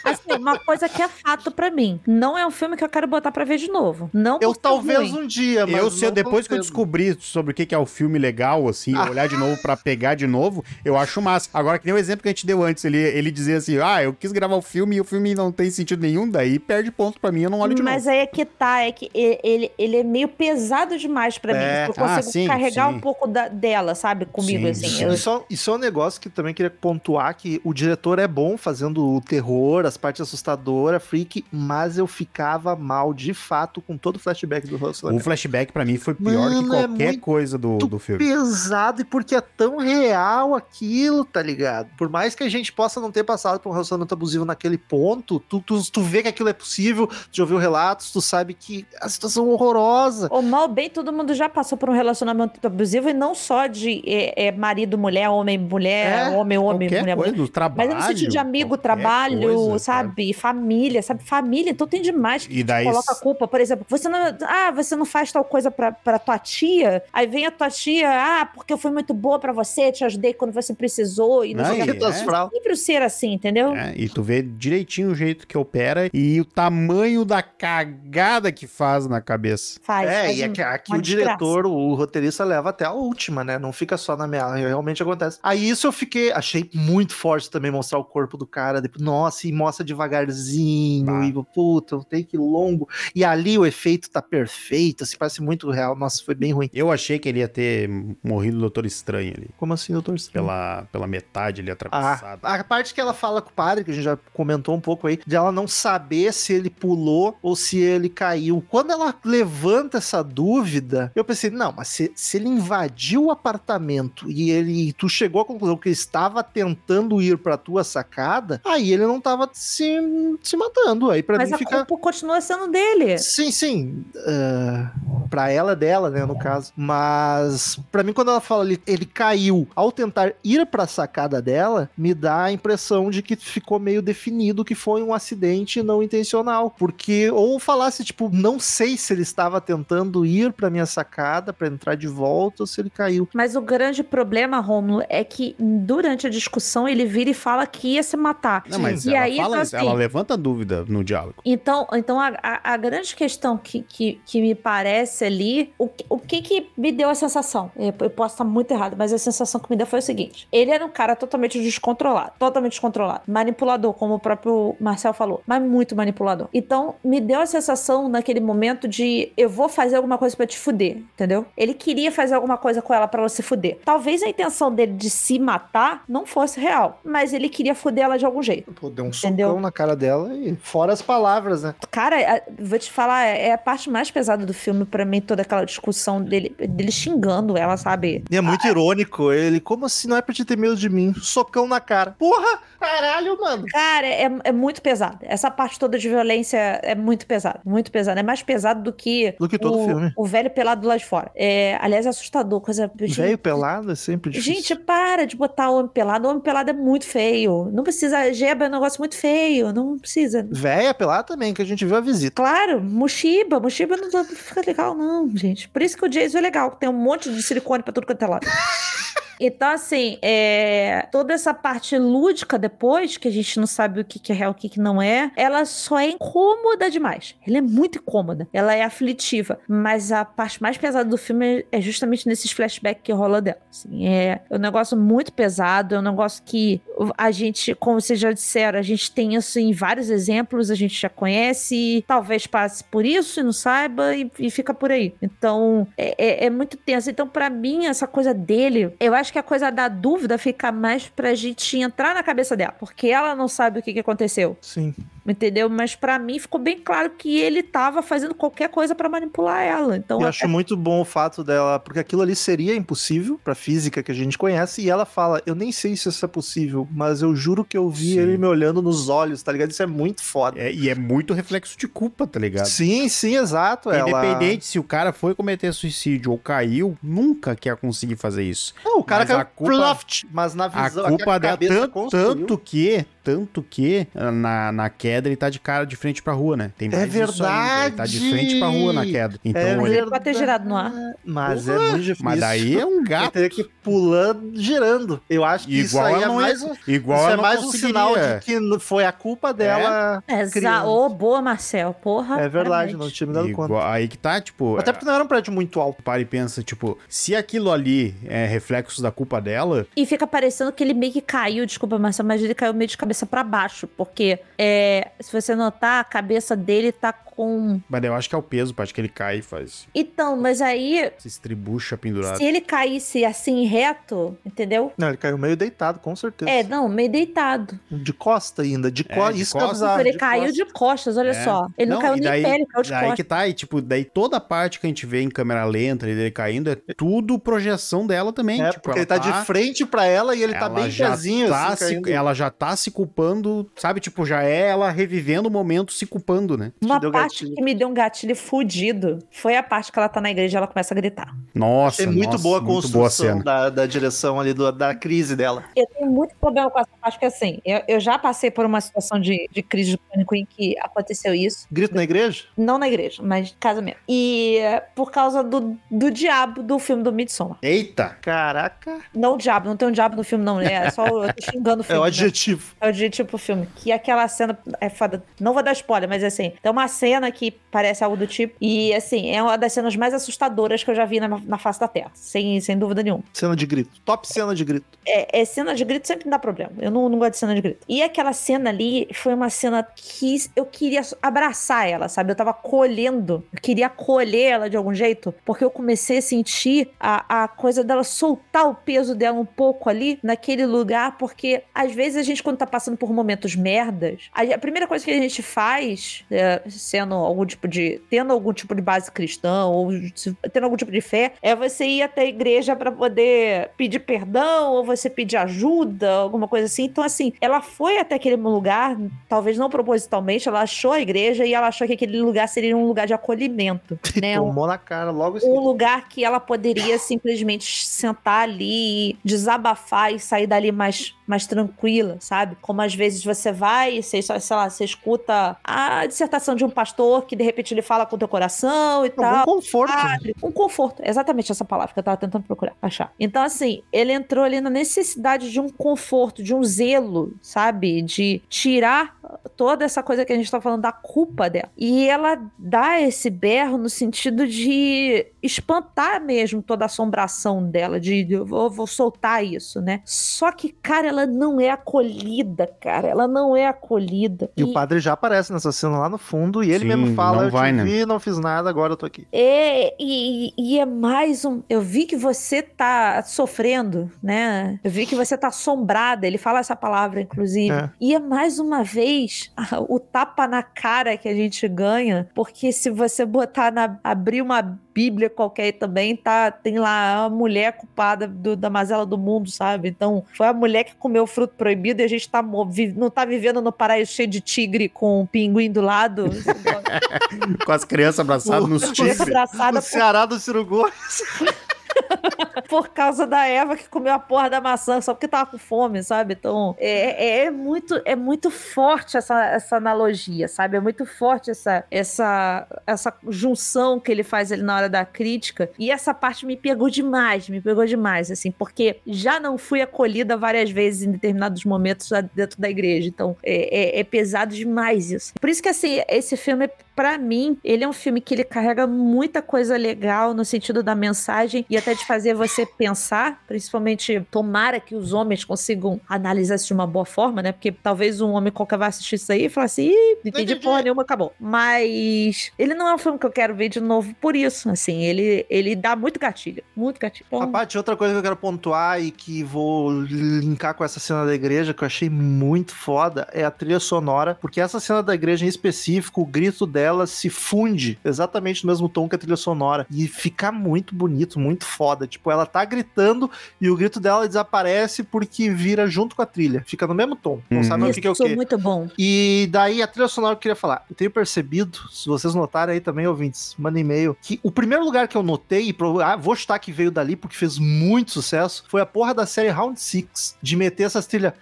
Assim, uma coisa que é fato pra mim. Não é um filme que eu quero botar pra ver de novo. Não Eu talvez ruim. um dia, mas. eu, se eu, não depois que eu descobri sobre o que que é o filme legal, assim, Ah. olhar de novo pra pegar de novo, eu acho massa. Agora, que nem o exemplo que a gente deu antes, ele, ele dizia assim, ah, eu quis gravar o filme e o filme não tem sentido nenhum, daí perde ponto pra mim, eu não olho de Mas novo. aí é que tá, é que ele, ele é meio pesado demais pra É. mim. Eu Ah, consigo sim, carregar sim. um pouco da- dela, sabe? Comigo, Sim, assim. sim. Eu- Isso, é- isso é um negócio que também queria pontuar que o diretor é bom fazendo o terror, as partes assustadoras, freak, mas eu ficava mal de fato com todo o flashback do O relacionamento. flashback pra mim foi pior Mano, que é qualquer muito coisa do, do filme. pesado e porque é tão real aquilo, tá ligado? Por mais que a gente possa não ter passado por um relacionamento abusivo naquele ponto, tu, tu, tu vê que aquilo é possível, tu já ouviu relatos, tu sabe que a situação é horrorosa. Ou mal bem, todo mundo já passou por um relacionamento abusivo e não só de é, é, marido, mulher, homem, mulher, É, homem, homem, mulher, coisa, mulher. do trabalho. Mas no sentido de amigo, qualquer trabalho, coisa, sabe? Família, sabe? Família, então tem demais que E daí coloca a culpa. Por exemplo, você não. Ah, você não faz tal coisa pra, pra tua tia. Aí vem a tua tia, ah, porque eu fui muito boa pra você, te ajudei quando você precisou. E não, Não, sei o que. e- Astral. Sempre ser assim, entendeu? É, e tu vê direitinho o jeito que opera e o tamanho da cagada que faz na cabeça. Faz. É, faz e aqui, aqui uma o diretor, o roteirista leva até a última, né? Não fica só na minha. Realmente acontece. Aí isso eu fiquei. Achei muito forte também mostrar o corpo do cara. Depois, nossa, e mostra devagarzinho. Bah. E puta, um take longo. E ali o efeito tá perfeito, assim, parece muito real. Nossa, foi bem ruim. Eu achei que ele ia ter morrido o Doutor Estranho ali. Como assim, doutor? Estranho? Pela, pela metade ali Ah, atravessado. a parte que ela fala com o padre, que a gente já comentou um pouco aí, de ela não saber se ele pulou ou se ele caiu. Quando ela levanta essa dúvida, eu pensei, não, mas se, se ele invadiu o apartamento e ele tu chegou à conclusão que ele estava tentando ir pra tua sacada, aí ele não tava se, se matando. Aí pra Mas mim a fica. culpa continua sendo dele. Sim, sim. ah, pra ela é dela, né, no caso. Mas pra mim, quando ela fala ali, ele caiu ao tentar ir pra sacada dela, me dá a impressão de que ficou meio definido que foi um acidente não intencional. Porque, ou falasse, tipo, não sei se ele estava tentando ir pra minha sacada, pra entrar de volta, ou se ele caiu. Mas o grande problema, Romulo, é que durante a discussão ele vira e fala que ia se matar. Não, mas e ela aí, fala então, isso, assim, ela levanta dúvida no diálogo. Então, então a, a- a grande questão que, que, que me parece ali, o, que- o que que me deu a sensação? Eu, eu posso estar muito errado, mas a sensação que me deu foi o seguinte: ele era um cara totalmente descontrolado, totalmente descontrolado, manipulador, como o próprio Marcel falou, mas muito manipulador. Então, me deu a sensação naquele momento de eu vou fazer alguma coisa pra te fuder, entendeu? Ele queria fazer alguma coisa com ela pra ela se fuder. Talvez a intenção dele de se matar não fosse real, mas ele queria fuder ela de algum jeito. Pô, deu um Entendeu? socão na cara dela e fora as palavras, né? Cara, a- vou te falar, é a parte mais pesada do filme pra mim, toda aquela discussão dele, dele xingando ela, sabe? E é muito irônico. Ele, como assim não é pra te ter medo de mim? Socão na cara. Porra! Caralho, mano. Cara, é, é muito pesado. Essa parte toda de violência é muito pesada. Muito pesada. É mais pesado do que. Do que todo o, filme. O velho pelado lá de fora. É, aliás, é assustador. Coisa. Velho pelado é sempre difícil. Gente, para de botar homem pelado. Homem pelado é muito feio. Não precisa. Geba é um negócio muito feio. Não precisa. Véia pelada também, que a gente viu a visita. Claro, Mushiba. Mushiba não não fica legal, não, gente. Por isso que o Jason é legal. Tem um monte de silicone pra tudo quanto é lado. Então, assim, é, toda essa parte lúdica depois, que a gente não sabe o que, que é real o que, que não é, ela só é incômoda demais. Ela é muito incômoda. Ela é aflitiva. Mas a parte mais pesada do filme é justamente nesses flashbacks que rola dela. Assim, é um negócio muito pesado, é um negócio que a gente, como vocês já disseram, a gente tem isso em vários exemplos, a gente já conhece, talvez passe por isso e não saiba e, e fica por aí. Então, é, é- é muito tenso. Então, pra mim, essa coisa dele, eu acho que a coisa da dúvida fica mais pra gente entrar na cabeça dela, porque ela não sabe o que, que aconteceu, Sim. Entendeu? Mas pra mim ficou bem claro que ele tava fazendo qualquer coisa pra manipular ela. Então, Eu é- acho muito bom o fato dela, porque aquilo ali seria impossível pra física que a gente conhece, e ela fala: Eu nem sei se isso é possível, mas eu juro que eu vi Sim. ele me olhando nos olhos, tá ligado? Isso é muito foda. É, e é muito reflexo de culpa, tá ligado? Sim, sim, exato. Ela... Independente se o cara foi cometer suicídio ou caiu, nunca quer conseguir fazer isso. Não, o cara Mas a caiu culpa- ploft, mas na A visão. culpa a dela, cabeça tanto, tanto que, tanto que na, na queda ele tá de cara de frente pra rua, né? Tem É mais isso ainda, Ele tá de verdade! frente pra rua na queda. Então É ele. Ele pode ter girado no ar. Mas é muito difícil. Mas daí é um Ele gato. teria que ir pulando, girando. Eu acho que isso Igual aí ela é não mais, um, igual isso é mais um sinal de que foi a culpa dela. Exa criando. Ô, boa, Marcel. Porra. É verdade, realmente. não tinha me dado conta. Igual- aí que tá, tipo, Até porque não era um prédio muito alto. para e pensa, tipo, se aquilo ali é reflexo da culpa dela, E fica parecendo que ele meio que caiu, desculpa, Marcelo, mas ele caiu meio de cabeça pra baixo, porque é, se você notar, a cabeça dele tá com. Mas eu acho que é o peso, acho que ele cai e faz. Então, mas aí, Se estribucha pendurado. se ele caísse assim reto, entendeu? Não, ele caiu meio deitado, com certeza. É, não, meio deitado. De costa ainda. De É, costa. de Isso que é costas. bizarro. ele de caiu costas. de costas, olha É. só. Ele não, Não, caiu nem daí- pé, ele caiu de Daí costas. que tá, e tipo, daí toda a parte que a gente vê em câmera lenta dele caindo é tudo projeção dela também. É, tipo, porque ela ele tá, de frente pra ela e ele tá ela bem já pezinho, tá assim, se- ela já tá se culpando, sabe? Tipo, já é ela revivendo o momento se culpando, né? Uma deu parte que me deu um gatilho fudido foi a parte que ela tá na igreja e ela começa a gritar. Nossa, É muito nossa, boa a boa construção cena. da, da direção ali, do- da crise dela. Eu tenho muito problema com essa parte, que assim, eu, eu já passei por uma situação de, de crise de pânico em que aconteceu isso. Grito na igreja? Não na igreja, mas em casa mesmo. E é, por causa do, do diabo do filme do Midsommar. Eita! Caraca. Não o diabo, não tem um diabo no filme, não, né? É só eu tô xingando o É filme. o né? adjetivo. É o adjetivo pro filme. Que aquela cena é foda. Não vou dar spoiler, mas assim, tem uma cena que parece algo do tipo. E assim, é uma das cenas mais assustadoras que eu já vi na, na face da Terra. Sem, sem dúvida nenhuma. Cena de grito. Top cena de grito. É, é cena de grito sempre dá problema. Eu não, não gosto de cena de grito. E aquela cena ali foi uma cena que eu queria abraçar ela, sabe? Eu tava colhendo. Eu queria colher ela de algum jeito. Porque eu comecei a sentir a, a coisa dela soltar o peso dela um pouco ali, naquele lugar. Porque às vezes a gente, quando tá passando por momentos merdas, a, a primeira coisa que a gente faz, é, sendo algum tipo de. tendo algum tipo de base cristã, ou se- tendo algum tipo de fé, é você ir até a igreja pra poder pedir perdão, ou você pedir ajuda, alguma coisa assim. Então, assim, ela foi até aquele lugar, talvez não propositalmente, ela achou a igreja e ela achou que aquele lugar seria um lugar de acolhimento, né? Um, Tomou na cara logo um assim. lugar que ela poderia simplesmente sentar ali, e desabafar e sair dali mais, mais tranquila, sabe? Como às vezes você vai, você, sei lá, você escuta a dissertação de um pastor que de repente ele fala com o teu coração e Um tal. bom conforto. Padre, um conforto, exatamente essa palavra que eu tava tentando procurar, achar. Então, assim, ele entrou ali na necessidade de um conforto, de um zelo, sabe? De tirar toda essa coisa que a gente tá falando da culpa dela. E ela dá esse berro no sentido de espantar mesmo toda a assombração dela, de eu vou, vou soltar isso, né? Só que, cara, ela não é acolhida, cara. Ela não é acolhida. E o padre já aparece nessa cena lá no fundo e ele Sim, mesmo fala: não Eu vai, te né? vi, não fiz nada, agora eu tô aqui. É, e, e é mais um. Eu vi que você tá sofrendo, né? Eu vi que você tá assombrada. Ele fala essa palavra, inclusive. É. E é mais uma vez o tapa na cara que a gente ganha, porque se você botar na. abrir uma Bíblia qualquer também, tá, tem lá a mulher culpada do- da mazela do mundo, sabe? Então, foi a mulher que comeu o fruto proibido e a gente tá, não tá vivendo no paraíso cheio de tigre com um pinguim do lado. Com as crianças abraçadas nos tigres. abraçada O Ceará do Ciro Gomes. por causa da Eva que comeu a porra da maçã só porque tava com fome, sabe? Então, é, é- é muito, é muito forte essa, essa analogia, sabe? É muito forte essa, essa, essa junção que ele faz ali na hora da crítica. E essa parte me pegou demais, me pegou demais, assim, porque já não fui acolhida várias vezes em determinados momentos dentro da igreja. Então, é, é- é pesado demais isso. Por isso que, assim, esse filme, pra mim, ele é um filme que ele carrega muita coisa legal no sentido da mensagem e até de fazer você pensar, principalmente tomara que os homens consigam analisar isso de uma boa forma, né? Porque talvez um homem qualquer vai assistir isso aí e falar assim, Ih, não entendi entendi." porra nenhuma, acabou. Mas ele não é um filme que eu quero ver de novo por isso, assim, ele, ele dá muito gatilho, muito gatilho. Então, A parte, outra coisa que eu quero pontuar e que vou linkar com essa cena da igreja, que eu achei muito foda, é a trilha sonora, porque essa cena da igreja em específico, o grito dela se funde exatamente no mesmo tom que a trilha sonora. E fica muito bonito, muito foda. Tipo, ela tá gritando e o grito dela desaparece porque vira junto com a trilha. Fica no mesmo tom. Não Uhum. sabe mais o que, que é o isso quê. muito bom. E daí a trilha sonora que eu queria falar. Eu tenho percebido, se vocês notarem aí também, ouvintes, manda e-mail, que o primeiro lugar que eu notei, e ah, vou chutar que veio dali porque fez muito sucesso, foi a porra da série Round Six de meter essas trilhas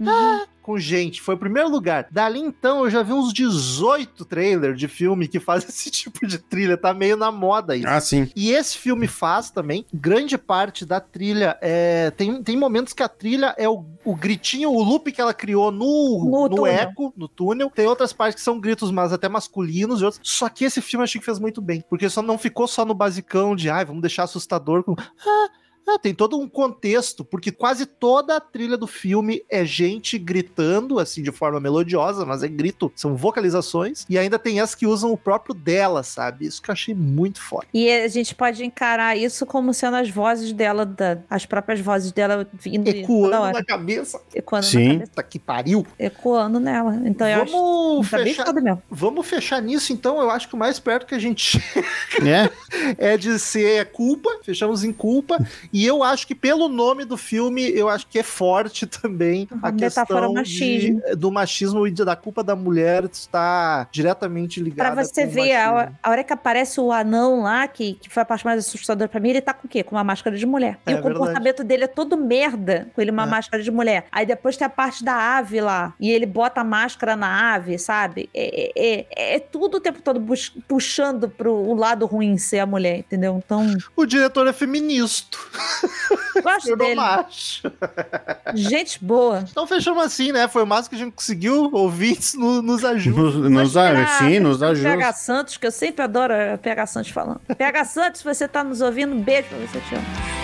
Uhum. Com gente. Foi o primeiro lugar. Dali então eu já vi uns 18 trailers de filme que fazem esse tipo de trilha. Tá meio na moda isso. Ah, sim. E esse filme faz também. Grande parte da trilha é. Tem, tem momentos que a trilha é o, o gritinho, o loop que ela criou no, No no, eco, no túnel. Tem outras partes que são gritos, mas até masculinos. E outros. Só que esse filme eu achei que fez muito bem. Porque só não ficou só no basicão de, ai, vamos deixar assustador com. "Ah, É, tem todo um contexto, porque quase toda a trilha do filme é gente gritando, assim, de forma melodiosa, mas é grito, são vocalizações, e ainda tem as que usam o próprio dela, sabe? Isso que eu achei muito foda. E a gente pode encarar isso como sendo as vozes dela, da- as próprias vozes dela vindo Ecoando toda hora. na cabeça. Ecoando Sim. na cabeça. Puta que pariu. Ecoando nela. Então eu acho. Vamos Tá bem fechar, foda mesmo. vamos fechar nisso, então. Eu acho que o mais perto que a gente É, é de ser culpa, fechamos em culpa, e eu acho que pelo nome do filme, eu acho que é forte também a questão machismo. de- do machismo e de- da culpa da mulher está diretamente ligada Pra você ver, a, a hora que aparece o anão lá, que, que foi a parte mais assustadora pra mim, ele tá com o quê? Com uma máscara de mulher. É e o comportamento dele é todo merda com ele uma É. máscara de mulher. Aí depois tem a parte da ave lá, e ele bota a máscara na ave, sabe? É, é, é- é tudo o tempo todo puxando pro o lado ruim ser a mulher, entendeu? Então, O diretor é feminista. gosto Eu não dele. acho. Gente boa. Então fechamos assim, né? Foi o máximo que a gente conseguiu. Ouvintes no- nos ajudam. nos, nos, a- esperar sim, nos a PH ajuda. Santos, que eu sempre adoro PH Santos falando. PH Santos, você tá nos ouvindo, um beijo pra você, te amo.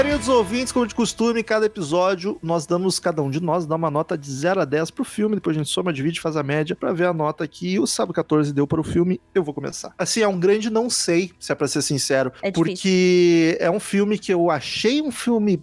Queridos ouvintes, como de costume, em cada episódio nós damos, cada um de nós dá uma nota de 0 a 10 pro filme, depois a gente soma, divide faz a média pra ver a nota que o Sábado 14 deu para o filme. Eu vou começar. Assim, é um grande não sei, se é pra ser sincero, É porque é um filme que eu achei um filme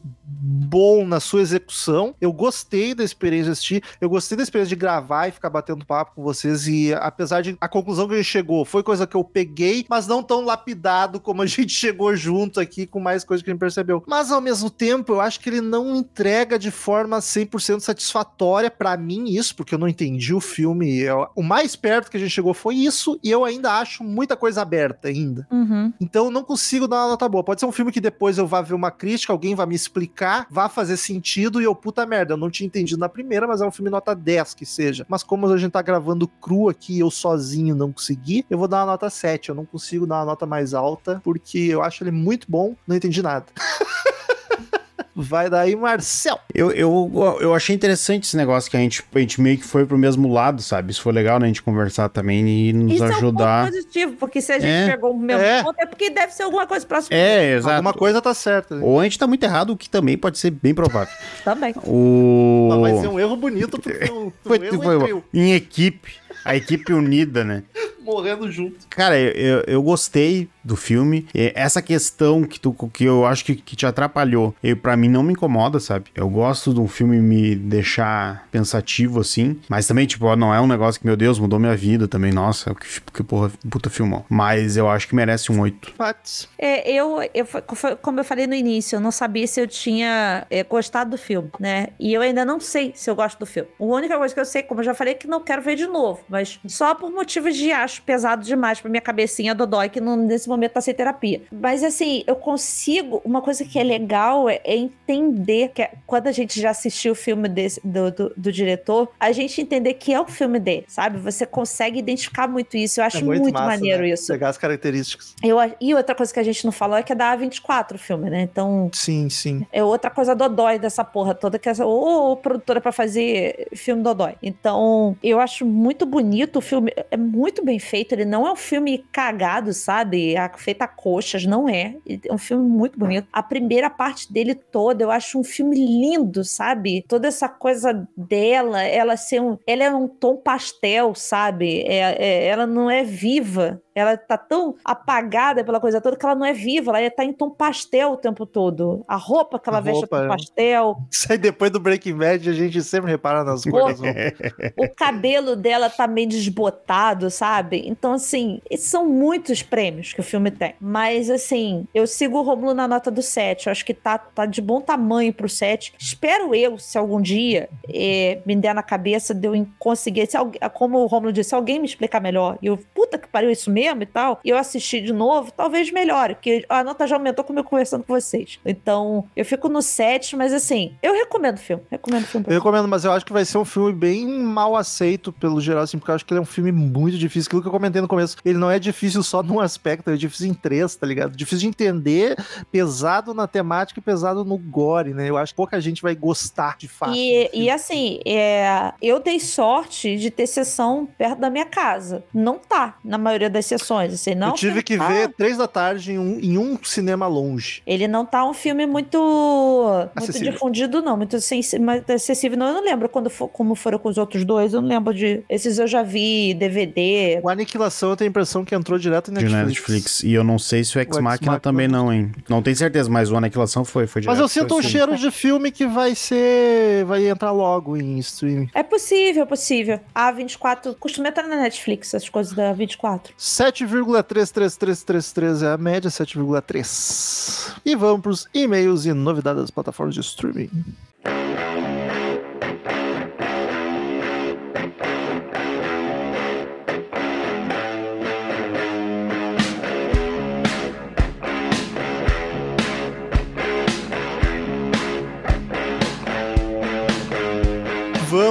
bom na sua execução. Eu gostei da experiência de assistir, eu gostei da experiência de gravar e ficar batendo papo com vocês e apesar de a conclusão que a gente chegou foi coisa que eu peguei, mas não tão lapidado como a gente chegou junto aqui com mais coisa que a gente percebeu. Mas ao mesmo tempo, eu acho que ele não entrega de forma 100% satisfatória pra mim isso, porque eu não entendi o filme. Eu- o mais perto que a gente chegou foi isso e eu ainda acho muita coisa aberta ainda. Uhum. Então eu não consigo dar uma nota boa. Pode ser um filme que depois eu vá ver uma crítica, alguém vai me explicar, vá fazer sentido e eu, puta merda, eu não tinha entendido na primeira, mas é um filme nota 10 que seja. Mas como a gente tá gravando cru aqui eu sozinho não consegui, eu vou dar uma nota 7. Eu não consigo dar uma nota mais alta, porque eu acho ele muito bom, não entendi nada. Vai daí, Marcel. Eu, eu, eu achei interessante esse negócio que a gente, a gente meio que foi pro mesmo lado, sabe? Isso foi legal, né? A gente conversar também e nos Isso ajudar. é um ponto positivo, porque se a gente É. pegou o mesmo É. ponto, é porque deve ser alguma coisa próxima É, exato. Alguma coisa tá certa. né? Ou a gente tá muito errado, o que também pode ser bem provável. também. O... Mas vai ser um erro bonito pro, pro Foi, erro foi entre eu, em equipe. A equipe unida, né? morrendo junto. Cara, eu, eu, eu gostei do filme. Essa questão que, tu, que eu acho que, que te atrapalhou, eu, pra mim não me incomoda, sabe? Eu gosto do filme me deixar pensativo, assim. Mas também, tipo, ó, não é um negócio que, meu Deus, mudou minha vida também. Nossa, que, que porra, puta filmão. Mas eu acho que merece um 8. Pats. É, eu, eu, como eu falei no início, eu não sabia se eu tinha é, gostado do filme, né? E eu ainda não sei se eu gosto do filme. A única coisa que eu sei, como eu já falei, é que não quero ver de novo. Mas só por motivos de acho pesado demais pra minha cabecinha dodói, que não- nesse momento tá sem terapia. Mas assim, eu consigo. Uma coisa que é legal é, é entender que é- quando a gente já assistiu o filme desse, do, do, do diretor, a gente entender que é o filme dele, sabe? Você consegue identificar muito isso. Eu acho É muito, massa, maneiro né? isso. Pegar as características. Eu, e outra coisa que a gente não falou é que é da A24 o filme, né? Então, Sim, sim. é outra coisa dodói dessa porra toda, que é essa, ô, produtora pra fazer filme dodói. Então, eu acho muito bonito o filme, é muito bem feito, ele não é um filme cagado, sabe? Feito a coxas, não é. É um filme muito bonito. A primeira parte dele toda, eu acho um filme lindo, sabe? Toda essa coisa dela, ela ser um, ela é um tom pastel, sabe? É, é- ela não é viva. Ela tá tão apagada pela coisa toda que ela não é viva, ela tá em tom pastel o tempo todo. A roupa que ela veste é tom é. pastel, Isso aí depois do Breaking Bad a gente sempre repara nas cores. o cabelo dela tá meio desbotado, sabe? Então, assim, esses são muitos prêmios que o filme tem. Mas, assim, eu sigo o Romulo na nota do 7. Eu acho que tá, tá de bom tamanho pro 7. Espero eu, se algum dia eh, me der na cabeça de eu conseguir, se alguém, como o Romulo disse, se alguém me explicar melhor, e eu, puta que pariu, isso mesmo e tal, e eu assistir de novo, talvez melhore, porque a nota já aumentou como eu conversando com vocês. Então, eu fico no 7, mas assim, eu recomendo o filme. Recomendo o filme Eu recomendo, mas eu acho que vai ser um filme bem mal aceito pelo geral, assim, porque eu acho que ele é um filme muito difícil. Aquilo que eu comentei no começo. Ele não é difícil só num aspecto, ele é difícil em três, tá ligado? Difícil de entender, pesado na temática e pesado no gore, né? Eu acho que pouca gente vai gostar de fato. E, e assim, é, eu dei sorte de ter sessão perto da minha casa. Não tá na maioria das sessões. Assim, não eu tive que tá. ver três da tarde em um, em um cinema longe. Ele não tá um filme muito, muito difundido, não. Muito sensi- muito acessível. Não, eu não lembro quando for- como foram com os outros dois. Eu não lembro de. Esses eu já vi, DVD. O Aniquilação eu tenho a impressão que entrou direto na Netflix. Netflix. E eu não sei se o Ex Ex Machina Machina também não, hein? Não tenho certeza, mas o Aniquilação foi, foi Mas direto. eu sinto um cheiro de filme que vai ser. vai entrar logo em streaming. É possível, é possível. A 24 costuma entrar na Netflix, as coisas da 24. 7,33333 é a média, 7,3. E vamos pros e-mails e novidades das plataformas de streaming.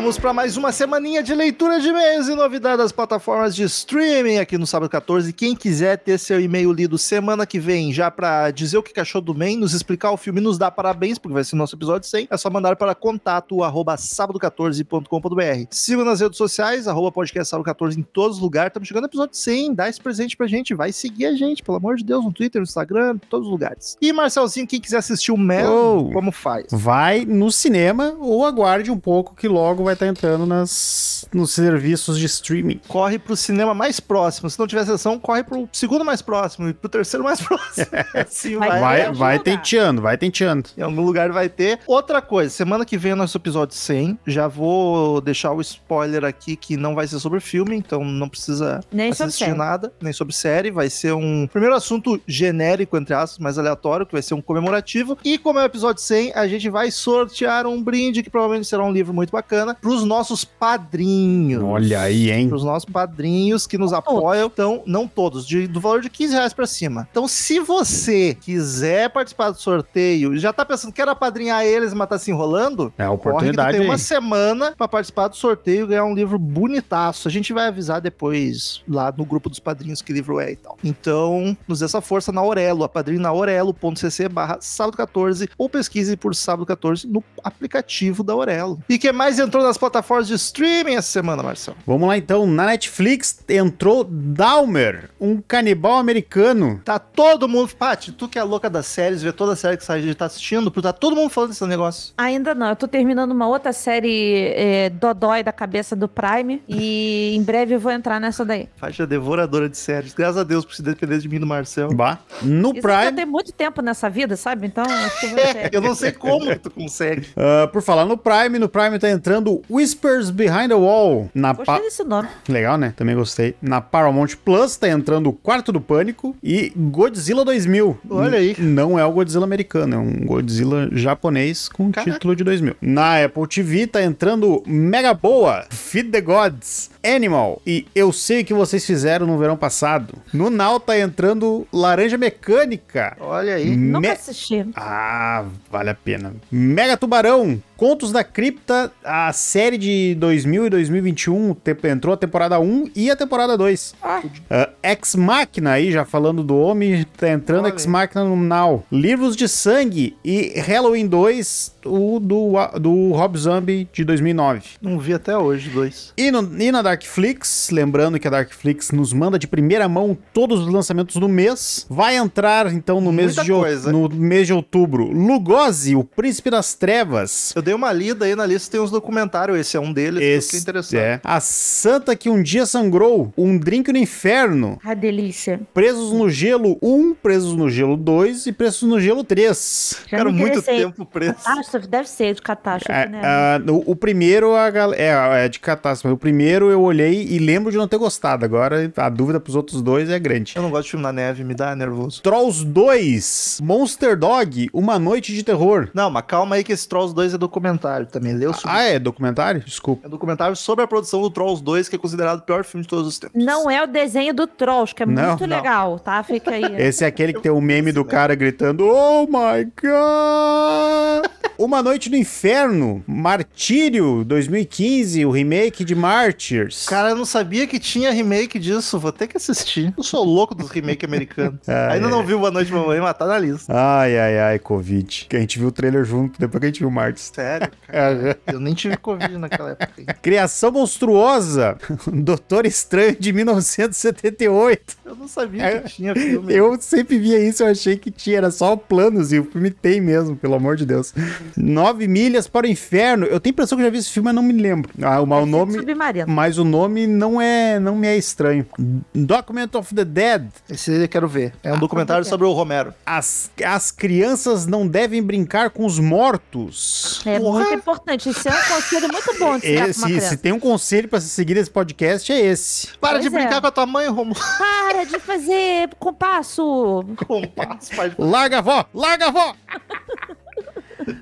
Vamos para mais uma semaninha de leitura de e-mails e novidades das plataformas de streaming aqui no Sábado 14. Quem quiser ter seu e-mail lido semana que vem, já para dizer o que achou do main, nos explicar o filme, nos dar parabéns, porque vai ser nosso episódio 100, é só mandar para contato arroba sábado14.com.br. Siga nas redes sociais, arroba podcast sábado 14 em todos os lugares. Estamos chegando no episódio 100, dá esse presente pra gente, vai seguir a gente, pelo amor de Deus, no Twitter, no Instagram, em todos os lugares. E Marcelzinho, quem quiser assistir o Mel, Oh. como faz? Vai no cinema ou aguarde um pouco que logo vai estar entrando nas, nos serviços de streaming. corre pro cinema mais próximo. Se não tiver sessão, corre pro segundo mais próximo e pro terceiro mais próximo. assim Vai vai. Vai, tenteando, vai tenteando. Em algum lugar vai ter. Outra coisa, semana que vem é nosso episódio 100. Já vou deixar o spoiler aqui que não vai ser sobre filme, então não precisa Nem assistir nada, nem sobre série. Vai ser um primeiro assunto genérico, entre aspas, mais aleatório, que vai ser um comemorativo. E como é o episódio 100, a gente vai sortear um brinde que provavelmente será um livro muito bacana pros nossos padrinhos. Olha aí, hein? Para os nossos padrinhos que nos apoiam. Então, não todos, de- do valor de 15 reais pra cima. Então, se você quiser participar do sorteio e já tá pensando que era padrinhar eles, mas tá se enrolando, É a corre que tu oportunidade tem uma semana pra participar do sorteio e ganhar um livro bonitaço. A gente vai avisar depois lá no grupo dos padrinhos que livro é e tal. Então, nos dê essa força na Aurelo, a padrinho na aurelo.cc barra sábado 14 ou pesquise por sábado 14 no aplicativo da Aurelo. E que mais entrou nas plataformas de streaming essa semana, Marcelo? Vamos lá então, na Netflix entrou Dahmer, um canibal americano. Tá todo mundo. Paty, tu que é louca das séries, vê toda a série que gente tá assistindo, tá todo mundo falando desse negócio. Ainda não, eu tô terminando uma outra série é, Dodói da cabeça do Prime e em breve eu vou entrar nessa daí. Faixa devoradora de séries. Graças a Deus, por se depender de mim do Marcel. Bah. No Isso porque eu Prime, tenho muito tempo nessa vida, sabe? Então acho que eu vou É, ter. eu não sei como que tu consegue. ah, por falar no Prime, no Prime tá entrando Whispers Behind the Wall. Na Gostei pa- desse nome. Legal, né? Também gostei. Na Paramount Plus tá entrando o Quarto do Pânico e Godzilla 2000. Olha aí. Não é o Godzilla americano, é um Godzilla japonês com Caraca. título de 2000. Na Apple TV tá entrando Mega Boa, Feed the Gods, Animal e Eu Sei O Que Vocês Fizeram no Verão Passado. No Now tá entrando Laranja Mecânica. Olha aí. Nunca Me- assisti. Ah, vale a pena. Mega Tubarão, Contos da Cripta, a série de 2000 e 2021 te- entrou a temporada 1 e a temporada 2. Ah. Ah, Ex Machina aí, já falando do homem, tá entrando Olha Ex. Machina no Now. Livros de Sangue e Halloween 2, o do, do Rob Zombie de 2009. Não vi até hoje, dois. E, no, e na Darkflix, lembrando que a Darkflix nos manda de primeira mão todos os lançamentos do mês. Vai entrar então no mês, de, coisa. no mês de outubro. Lugosi, o Príncipe das Trevas. Eu dei uma lida aí na lista, tem uns documentários, esse é um deles, que Esse interessante. é. A Santa que um dia sangrou. Um drink no inferno. Ah, delícia. Presos no gelo 1, Presos no gelo 2 e Presos no gelo 3. Já me muito tempo preso. Catástrofe, deve ser de catástrofe, É, né? ah, o, o primeiro a gal- é, é de catástrofe. O primeiro eu olhei e lembro de não ter gostado. Agora a dúvida pros outros dois é grande. Eu não gosto de filme na neve, me dá nervoso. Trolls 2, Monster Dog, Uma Noite de Terror. Não, mas calma aí que esse Trolls 2 é documentário também. Leu sobre... Ah, é documentário? Desculpa. É documentário sobre a produção do Trolls 2, que é considerado o pior filme de todos os tempos. Não é o desenho do Trolls, que é Não, muito não. legal, tá? Fica aí. Esse é aquele que tem o meme do cara gritando Oh my god! Uma Noite no Inferno, Martírio 2015, o remake de Martyrs. Cara, eu não sabia que tinha remake disso. Vou ter que assistir. Eu sou louco dos remake americanos. Ah, Ainda é. não vi Boa Noite Mamãe, mas tá na lista. Ai, ai, ai, Covid. Que a gente viu o trailer junto, depois que a gente viu Martyrs. Sério? Aham. Eu nem tive Covid naquela época. Criação monstruosa, Doutor Estranho de 1978. Eu não sabia É, que tinha filme. Eu sempre via isso, eu achei que tinha, era só planos, e o filme tem mesmo, pelo amor de Deus. Nove Milhas para o Inferno. Eu tenho a impressão que eu já vi esse filme, mas não me lembro. Ah, o, o nome... Submarino. Mas o nome não é, não me é estranho. Document of the Dead. Esse eu quero ver. É um documentário é que é? sobre o Romero. As, as crianças não devem brincar com os mortos. É Porra. muito importante. Isso é um conselho muito bom de se dar pra uma Esse, se tem um conselho pra se seguir nesse podcast, é esse. Para de Pois é. brincar com a tua mãe, Romulo. Para de fazer compasso. Compasso, pai. Larga a vó! Larga a vó!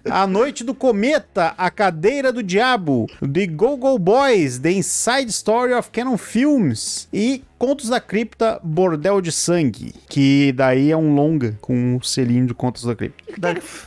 A Noite do Cometa, A Cadeira do Diabo, The Go Go Boys, The Inside Story of Canon Films e Contos da Cripta, Bordel de Sangue, que daí é um longa com um selinho de Contos da Cripta.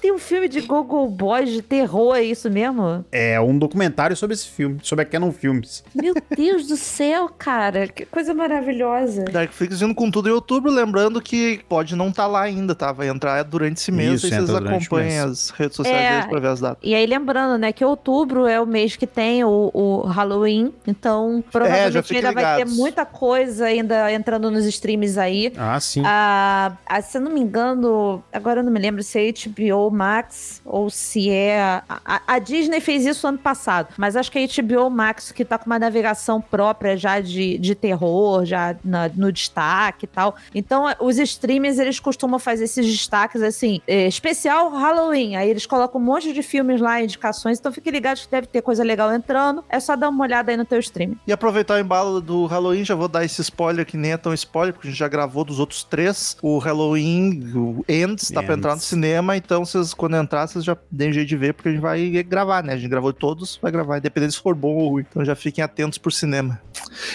Tem um filme de Google Boys de terror, é isso mesmo? É um documentário sobre esse filme, sobre a Canon Films. Meu Deus do céu, cara. Que coisa maravilhosa. Darkflix vindo com tudo em outubro, lembrando que pode não estar lá ainda, tá? Vai entrar durante esse mês, Isso, aí vocês acompanhem as redes sociais É. deles pra ver as datas. E aí, lembrando, né, que outubro é o mês que tem o, o Halloween. Então, provavelmente fiquem ainda vai ter ligados. muita coisa ainda entrando nos streams aí. Ah, sim. Ah, ah, se eu não me engano, agora eu não me lembro se é HBO Max ou se é. A, a- a Disney fez isso ano passado, mas acho que é HBO Max que tá com uma navegação própria já de, de terror, já na- no destaque e tal. Então, os streamers eles costumam fazer esses destaques assim, é, especial Halloween. Aí eles colocam um monte de filmes lá, indicações. Então, fique ligado que deve ter coisa legal entrando. É só dar uma olhada aí no teu stream. E aproveitar o embalo do Halloween, já vou dar esse spoiler que nem é tão spoiler, porque a gente já gravou dos outros três. O Halloween, o Ends, tá pra entrar no cinema, então vocês, quando entrar, vocês já deem jeito de ver, porque a gente vai gravar, né? A gente gravou todos, vai gravar, independente se for bom ou ruim. Então já fiquem atentos pro cinema.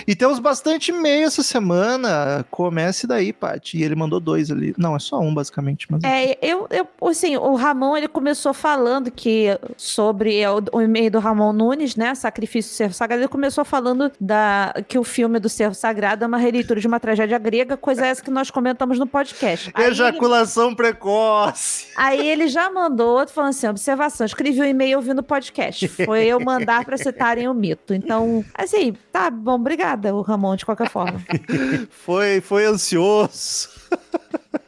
E temos bastante e-mail essa semana. Comece daí, Paty. E ele mandou dois ali. Não, é só um, basicamente. Mas... É, eu, eu, assim, o Ramon, ele começou falando que sobre é, o, o e-mail do Ramon Nunes, né, Sacrifício do Cerro Sagrado, ele começou falando da, que o filme do Cerro Sagrado uma releitura de uma tragédia grega, coisa essa que nós comentamos no podcast. Aí ele, Ejaculação precoce. aí ele já mandou outro falando assim, observação, escrevi o e-mail ouvindo o podcast, foi eu mandar pra citarem o mito. Então, assim, tá bom, obrigada, o Ramon, de qualquer forma. Foi, foi ansioso.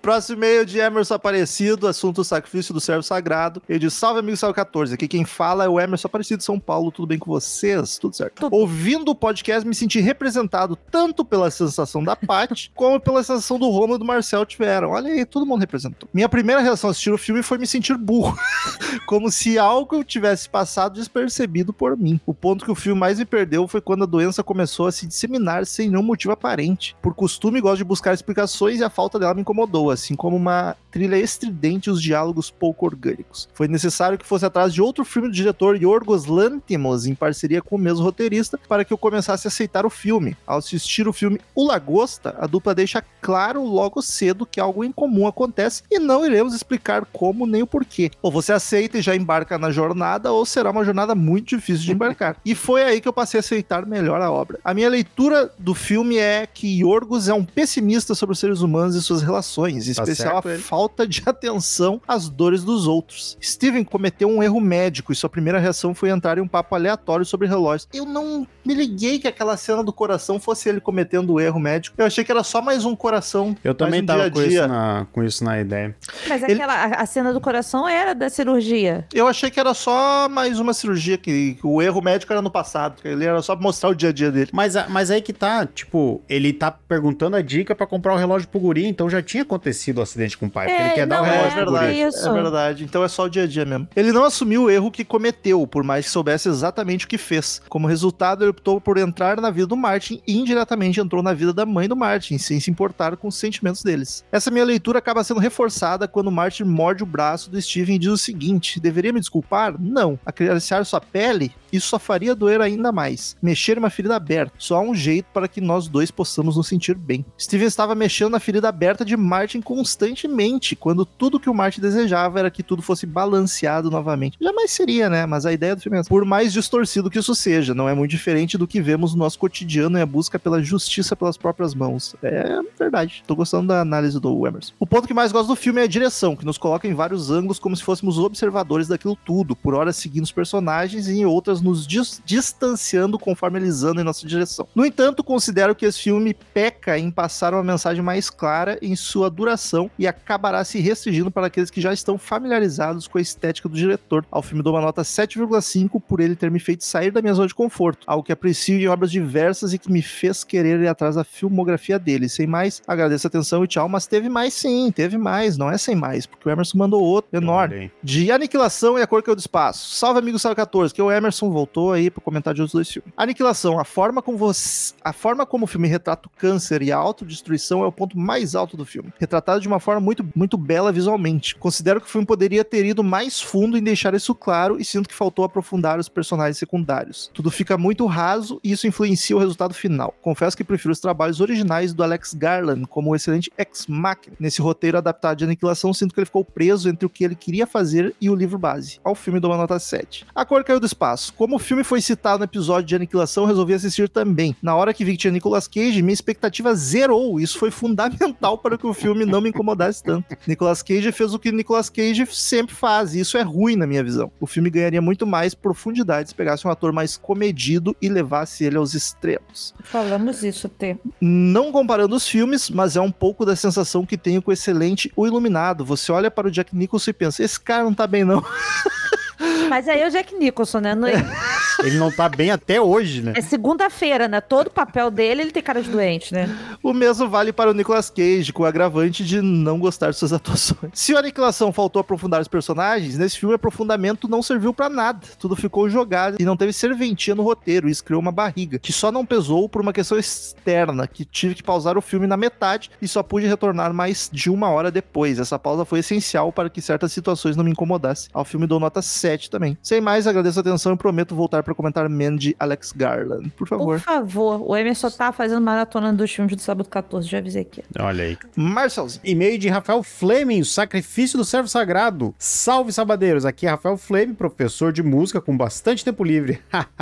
Próximo e-mail de Emerson Aparecido, assunto sacrifício do servo sagrado. Ele diz: Salve, amigo Salve 14. Aqui quem fala é o Emerson Aparecido de São Paulo. Tudo bem com vocês? Tudo certo. Tudo. Ouvindo o podcast, me senti representado tanto pela sensação da Paty, como pela sensação do Romulo e do Marcel tiveram. Olha aí, todo mundo representou. Minha primeira reação ao assistir o filme foi me sentir burro. como se algo tivesse passado despercebido por mim. O ponto que o filme mais me perdeu foi quando a doença começou a se disseminar sem nenhum motivo aparente. Por costume, gosto de buscar explicações e a falta dela me incomodou, assim como uma trilha estridente e os diálogos pouco orgânicos. Foi necessário que fosse atrás de outro filme do diretor Yorgos Lanthimos, em parceria com o mesmo roteirista, para que eu começasse a aceitar o filme. Ao assistir o filme O Lagosta, a dupla deixa claro logo cedo que algo incomum acontece e não iremos explicar como nem o porquê. Ou você aceita e já embarca na jornada, ou será uma jornada muito difícil de embarcar. e foi aí que eu passei a aceitar melhor a obra. A minha leitura do filme é que Yorgos é um pessimista sobre os seres humanos e suas relações, em Tá especial certo a ele. falta de atenção às dores dos outros. Steven cometeu um erro médico e sua primeira reação foi entrar em um papo aleatório sobre relógios. Eu não me liguei que aquela cena do coração fosse ele cometendo o erro médico. Eu achei que era só mais um coração. Eu também um tava dia a com isso, dia. na, com isso na ideia. Mas Ele- aquela, a- cena do coração era da cirurgia. Eu achei que era só mais uma cirurgia, que, que o erro médico era no passado. que Ele era só pra mostrar o dia a dia dele. Mas, mas aí que tá, tipo, ele tá perguntando a dica pra comprar o relógio pro guri, então já tinha acontecido o acidente com o pai, porque É, ele quer dar o não, É, relógio pro verdade. Isso. É verdade. Então é só o dia a dia mesmo. Ele não assumiu o erro que cometeu, por mais que soubesse exatamente o que fez. Como resultado, ele optou por entrar na vida do Martin e indiretamente entrou na vida da mãe do Martin, sem se importar com os sentimentos deles. Essa minha leitura acaba sendo reforçada quando Martin morde o braço do Steven e diz o seguinte: deveria me desculpar? Não. Acariciar sua pele? Isso só faria doer ainda mais. Mexer em uma ferida aberta. Só há um jeito para que nós dois possamos nos sentir bem. Steven estava mexendo na ferida aberta de Martin constantemente, quando tudo que o Martin desejava era que tudo fosse balanceado novamente. Jamais seria, né? Mas a ideia do filme é essa. Por mais distorcido que isso seja, não é muito diferente do que vemos no nosso cotidiano e a busca pela justiça pelas próprias mãos. É verdade. Tô gostando da análise do Emerson. O ponto que mais gosto do filme é a direção, que nos coloca em vários ângulos como se fôssemos observadores daquilo tudo, por horas seguindo os personagens e em outras nos dis distanciando conforme eles andam em nossa direção. No entanto, considero que esse filme peca em passar uma mensagem mais clara em sua duração e acabará se restringindo para aqueles que já estão familiarizados com a estética do diretor. Ao filme dou uma nota 7,5 por ele ter me feito sair da minha zona de conforto, algo que aprecio em obras diversas e que me fez querer ir atrás da filmografia dele. Sem mais, agradeço a atenção e tchau, mas teve mais sim, teve mais, não é sem mais, porque o Emerson mandou outro enorme. De Aniquilação e A Cor que é o do Espaço. Salve, amigo Salve 14, que o Emerson voltou aí para comentar de outros dois filmes. Aniquilação, a forma como você, a forma como o filme retrata o câncer e a autodestruição é o ponto mais alto do filme. Retratado de uma forma muito, muito bela visualmente. Considero que o filme poderia ter ido mais fundo em deixar isso claro e sinto que faltou aprofundar os personagens secundários. Tudo fica muito raso e isso influencia o resultado final. Confesso que prefiro os trabalhos originais do Alex Garland como o excelente Ex-Machina. Nesse roteiro adaptado de Aniquilação, sinto que ele ficou preso entre o que ele queria fazer e o livro base. Ao filme dou uma nota 7. A Cor Caiu do Espaço. Como o filme foi citado no episódio de Aniquilação, resolvi assistir também. Na hora que vi que tinha Nicolas Cage, minha expectativa zerou. Isso foi fundamental para que o filme não me incomodasse tanto. Nicolas Cage fez o que Nicolas Cage sempre faz, e isso é ruim na minha visão. O filme ganharia muito mais profundidade se pegasse um ator mais comedido e levasse ele aos extremos. Falamos isso, T. Não comparando os filmes, mas é um pouco da sensação que tenho com o excelente O Iluminado. Você olha para o Jack Nicholson e pensa, esse cara não tá bem não. Mas aí é o Jack Nicholson, né? Não é, Ele não tá bem até hoje, né? é segunda-feira, né? Todo o papel dele, ele tem cara de doente, né? O mesmo vale para o Nicolas Cage, com o agravante de não gostar de suas atuações. Se a aniquilação faltou aprofundar os personagens, nesse filme o aprofundamento não serviu para nada. Tudo ficou jogado e não teve serventia no roteiro. Isso criou uma barriga, que só não pesou por uma questão externa, que tive que pausar o filme na metade e só pude retornar mais de uma hora depois. Essa pausa foi essencial para que certas situações não me incomodassem. Ao filme dou nota 7 também. Sem mais, agradeço a atenção e prometo voltar para comentar Mandy Alex Garland. Por Por favor. favor, o Emerson tá fazendo maratona dos filmes do Sábado 14, já avisei aqui. Olha aí. Marcelzinho. E-mail de Rafael Fleming, o sacrifício do servo sagrado. Salve, sabadeiros. Aqui é Rafael Fleming, professor de música com bastante tempo livre.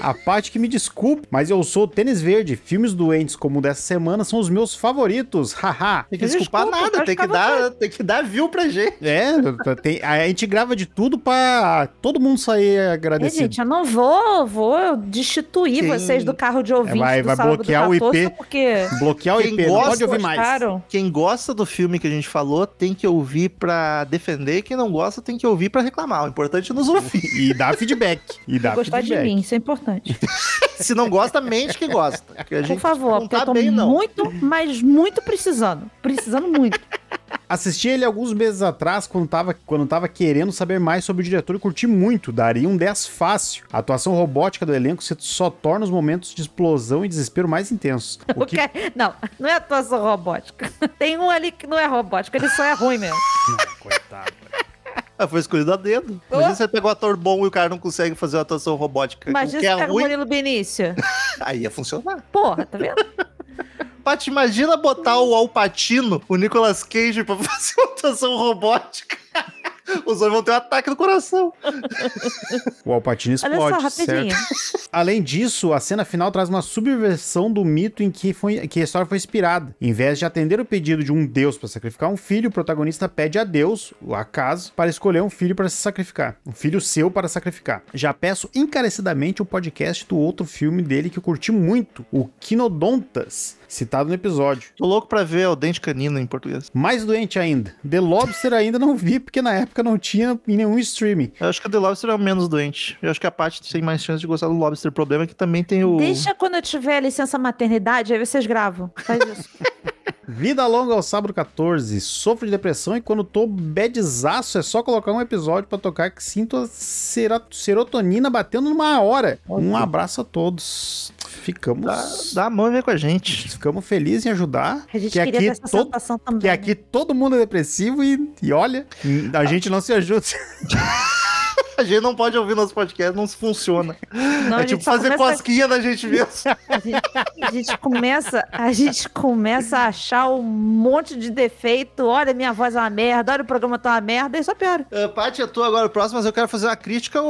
a parte que me desculpe, mas eu sou tênis verde. Filmes doentes como o dessa semana são os meus favoritos. Haha. Tem que desculpar Desculpa, nada, tem que, dar, tem que dar view pra gente. é, tem- a gente grava de tudo pra todo mundo sair É, agradecido. gente, eu não vou, vou destituir Quem- vocês do carro de ouvinte Vai- vai bloquear o 14, IP. porque Bloquear o Quem IP, não gosta, pode ouvir mais. gostaram. Quem gosta do filme que a gente falou tem que ouvir pra defender, quem não gosta tem que ouvir pra reclamar. O importante é nos ouvir. E dá feedback. E dá gostar de feedback. mim, isso é importante. Se não gosta, mente que gosta. Que Por favor, não porque tá eu tô bem, não. muito, mas muito precisando. Precisando muito. Assisti ele alguns meses atrás, quando tava, quando tava querendo saber mais sobre o diretor e curti muito. Daria um 10 fácil. A atuação robótica do elenco só torna os momentos de explosão e desespero mais intensos. O O que... Não, não é atuação robótica. Tem um ali que não é robótica, ele só é ruim mesmo. Coitado. Ah, foi escolhido a dedo. Imagina você pega um ator bom e o cara não consegue fazer uma atuação robótica. Imagina o se que é pega o ruim, Murilo Benício. aí ia funcionar. Porra, tá vendo? Paty, imagina botar o Alpatino, o Nicolas Cage, pra fazer uma atuação robótica. Os dois vão ter um ataque no coração. O Alpatino Olha explode, só, rapidinho. certo? Além disso, a cena final traz uma subversão do mito em que, foi, que a história foi inspirada. Em vez de atender o pedido de um deus para sacrificar um filho, o protagonista pede a Deus, o acaso, para escolher um filho para se sacrificar. Um filho seu para sacrificar. Já peço encarecidamente o podcast do outro filme dele que eu curti muito, o Quinodontas, citado no episódio. Tô louco pra ver o dente canino em português. Mais doente ainda, The Lobster ainda não vi, porque na época não tinha em nenhum streaming. Eu acho que o The Lobster é o menos doente. Eu acho que a Paty tem mais chance de gostar do Lobster. O problema é que também tem o. Deixa quando eu tiver licença maternidade, aí vocês gravam. Faz isso. Vida longa ao sábado 14. Sofro de depressão e quando tô badzaço é só colocar um episódio pra tocar que sinto a serotonina batendo numa hora. Um abraço a todos. Ficamos. Dá, dá a mão e vem com a gente. Ficamos felizes em ajudar. A gente que queria aqui ter essa todo, sensação também. que aqui todo mundo é depressivo e, e olha, a gente não se ajuda. A gente não pode ouvir nosso podcast, não funciona. Não, é tipo fazer começa- cosquinha na gente mesmo. A gente, a gente começa, a gente começa a achar um monte de defeito. Olha, minha voz é uma merda, olha o programa tá uma merda, e só piora. Uh, Paty, é tu agora o próximo, mas eu quero fazer uma crítica ao,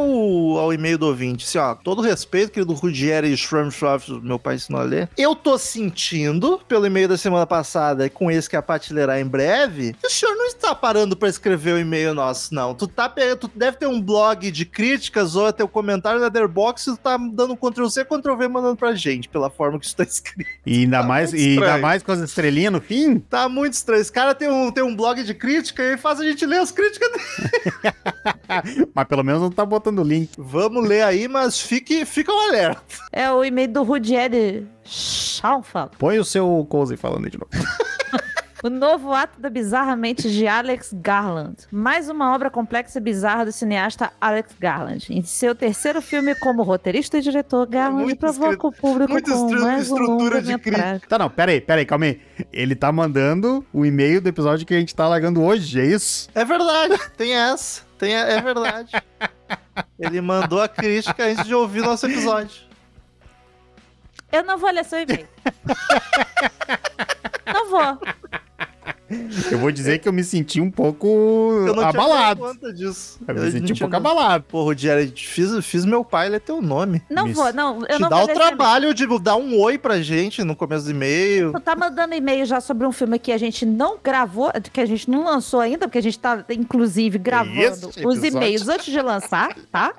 ao e-mail do ouvinte. Assim, ó, todo respeito, querido Rudieri e Schramshoff, meu pai ensinou a ler. Eu tô sentindo, pelo e-mail da semana passada, e com esse que a Paty lerá em breve, que o senhor não está parando pra escrever o e-mail nosso, não. Tu, tá, tu deve ter um blog de críticas ou até o comentário na Letterboxd e tu tá dando Ctrl-C, Ctrl-V mandando pra gente, pela forma que isso tá escrito. E ainda, Tá mais, e ainda mais com as estrelinhas no fim. Tá muito estranho. Esse cara tem um, tem um blog de crítica e faz a gente ler as críticas dele. Mas pelo menos não tá botando o link. Vamos ler aí, mas fique, fica um alerta. É o e-mail do Rudieri Schaufa. Põe o seu cozy falando aí de novo. O novo ato da bizarra mente de Alex Garland. Mais uma obra complexa e bizarra do cineasta Alex Garland. Em seu terceiro filme como roteirista e diretor, Garland Muito provoca escrito- o público com estru- mais um estrutura de longa-metragem. Tá, não, pera aí, pera aí, calma aí. Ele tá mandando o e-mail do episódio que a gente tá largando hoje, é isso? É verdade, tem essa. Tem a- é verdade. Ele mandou a crítica antes de ouvir nosso episódio. Eu não vou ler seu e-mail. não vou. Eu vou dizer que eu me senti um pouco Eu não abalado. tinha conta disso. Eu me não senti um pouco dado- abalado. Pô, Rogério, fiz, fiz meu pai ler teu nome. Não Miss. vou, não. Eu Te não dá vou o trabalho de dar um oi pra gente no começo do e-mail. Tu tá mandando e-mail já sobre um filme que a gente não gravou, que a gente não lançou ainda, porque a gente tá, inclusive, gravando os e-mails antes de lançar, tá?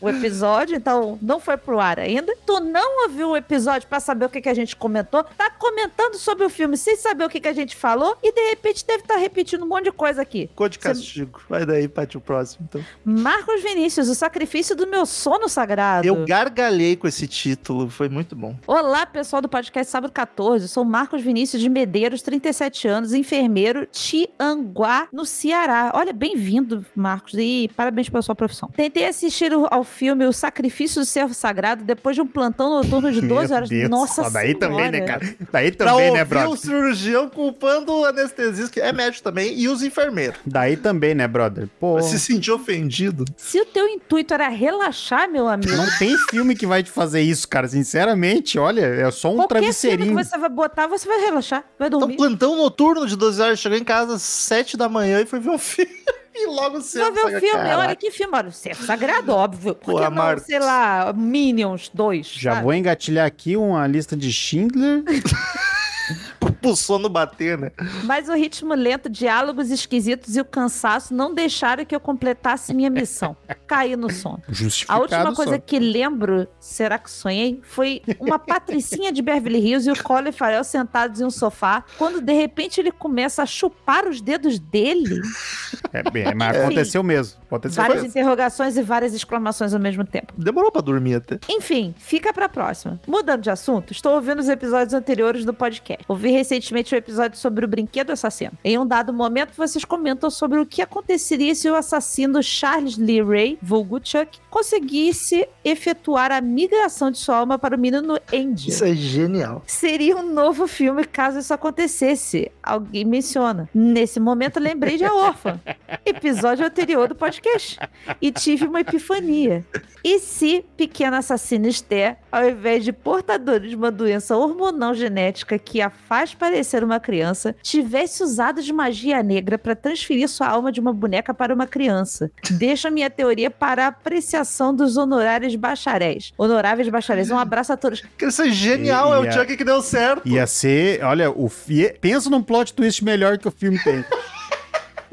O episódio, então não foi pro ar ainda. Tu não ouviu o episódio pra saber o que, que a gente comentou, tá comentando sobre o filme sem saber o que, que a gente falou e de repente deve estar repetindo um monte de coisa aqui. Ficou de castigo. Vai daí, Paty, o próximo, então. Marcos Vinícius, o sacrifício do meu sono sagrado. Eu gargalhei com esse título, foi muito bom. Olá, pessoal do podcast Sábado 14. Sou Marcos Vinícius de Medeiros, 37 anos, enfermeiro, Tianguá, no Ceará. Olha, bem-vindo, Marcos, e parabéns pela sua profissão. Tentei assistir o- ao filme O Sacrifício do Servo Sagrado depois de um plantão noturno de 12 Meu horas. Deus, Nossa só daí também, né, Senhora. cara? Daí Pra também, ouvir né, o brother? cirurgião culpando o anestesista, que é médico também, e os enfermeiros. Daí também, né, brother? Pô, Se sentir ofendido. Se o teu intuito era relaxar, meu amigo, não tem filme que vai te fazer isso, cara. Sinceramente, olha, é só um qualquer filme que travesseirinho. você vai botar, você vai relaxar, vai Então, dormir. plantão noturno de 12 horas, chegou em casa às 7 da manhã e foi ver um filme. E logo Você vai cedo. ver o filme, caraca. olha que filme, olha, Servo Sagrado, óbvio. Por Porra, que não, Marcos. sei lá, Minions 2, Já sabe? vou engatilhar aqui uma lista de Schindler. Pro sono bater, né? Mas o ritmo lento, diálogos esquisitos e o cansaço não deixaram que eu completasse minha missão. Caí no sono. A Justificado última coisa só. que lembro, será que sonhei, foi uma patricinha de Beverly Hills e o Colin Farrell sentados em um sofá, quando de repente ele começa a chupar os dedos dele. É, é, mas Enfim. aconteceu mesmo. Aconteceu Várias mesmo. interrogações e várias exclamações ao mesmo tempo. Demorou pra dormir até. Enfim, fica pra próxima. Mudando de assunto, estou ouvindo os episódios anteriores do podcast. Ouvi recentemente o episódio sobre o brinquedo assassino. Em um dado momento, vocês comentam sobre o que aconteceria se o assassino Charles Lee Ray, vulgo Chuck, conseguisse efetuar a migração de sua alma para o menino Andy. Isso é genial. Seria um novo filme caso isso acontecesse. Alguém menciona. Nesse momento, lembrei de A Órfã, episódio anterior do podcast. E tive uma epifania. E se Pequena Assassina Esther, ao invés de portadora de uma doença hormonal genética que a faz parecer uma criança, tivesse usado de magia negra para transferir sua alma de uma boneca para uma criança? Deixa minha teoria para a apreciação dos honorários bacharéis. Honoráveis bacharéis. Um abraço a todos. Que Isso é genial, é o Ia- Chuck que deu certo. Ia ser, olha, o fi... pensa num plot twist melhor que o filme tem.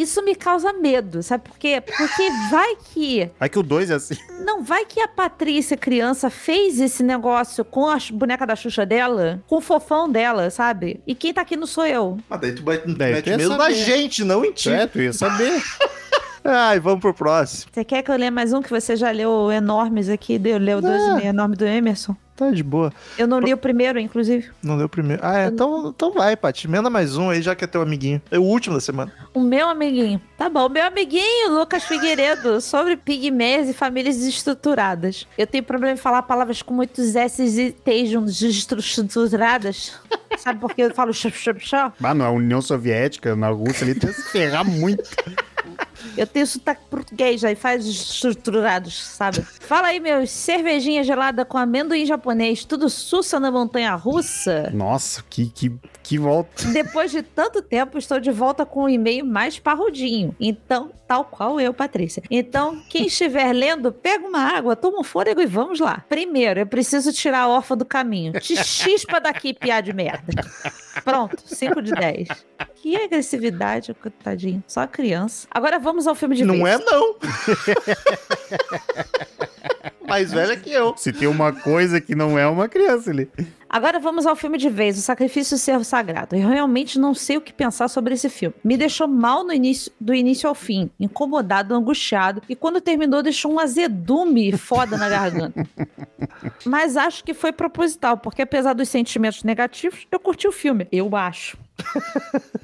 Isso me causa medo, sabe por quê? Porque vai que. Vai que o 2 é assim. Não, vai que a Patrícia, criança, fez esse negócio com a boneca da Xuxa dela, com o fofão dela, sabe? E quem tá aqui não sou eu. Mas daí tu vai- tu Daí mete tu ia medo na saber. gente, não em ti. É, tu ia saber. Ai, vamos pro próximo. Você quer que eu leia mais um que você já leu enormes aqui? Deu, leu dois e meio enorme do Emerson? Tá de boa. Eu não li o primeiro, inclusive. Não deu o primeiro. Ah, é, então, então vai, Paty. Emenda mais um aí, já que é teu amiguinho. É o último da semana. O meu amiguinho. Tá bom, o meu amiguinho, Lucas Figueiredo, sobre pigmeias e famílias desestruturadas. Eu tenho problema em falar palavras com muitos S's e T's juntos, desestruturadas. Sabe por que eu falo chup, chup, chup? Ah, na União Soviética, na Rússia ali, tu ia se ferrar muito. Eu tenho sotaque português aí, faz estruturados, sabe? Fala aí, meus cervejinha gelada com amendoim japonês, tudo sussa na montanha russa. Nossa, que, que, que volta. Depois de tanto tempo, estou de volta com um e-mail mais parrudinho. Então, tal qual eu, Patrícia. Então, quem estiver lendo, pega uma água, toma um fôlego e vamos lá. Primeiro, eu preciso tirar a órfã do caminho. Te chispa daqui, piá de merda. Pronto, 5 de 10. Que agressividade, coitadinho. Só criança. Agora vamos ao filme de Não vez. é, não. Mais velha que eu. Se tem uma coisa que não é uma criança ali. Agora vamos ao filme de vez, O Sacrifício do Servo Sagrado. Eu realmente não sei o que pensar sobre esse filme. Me deixou mal no início, do início ao fim, incomodado, angustiado, e quando terminou deixou um azedume foda na garganta. Mas acho que foi proposital, porque apesar dos sentimentos negativos, eu curti o filme. Eu acho.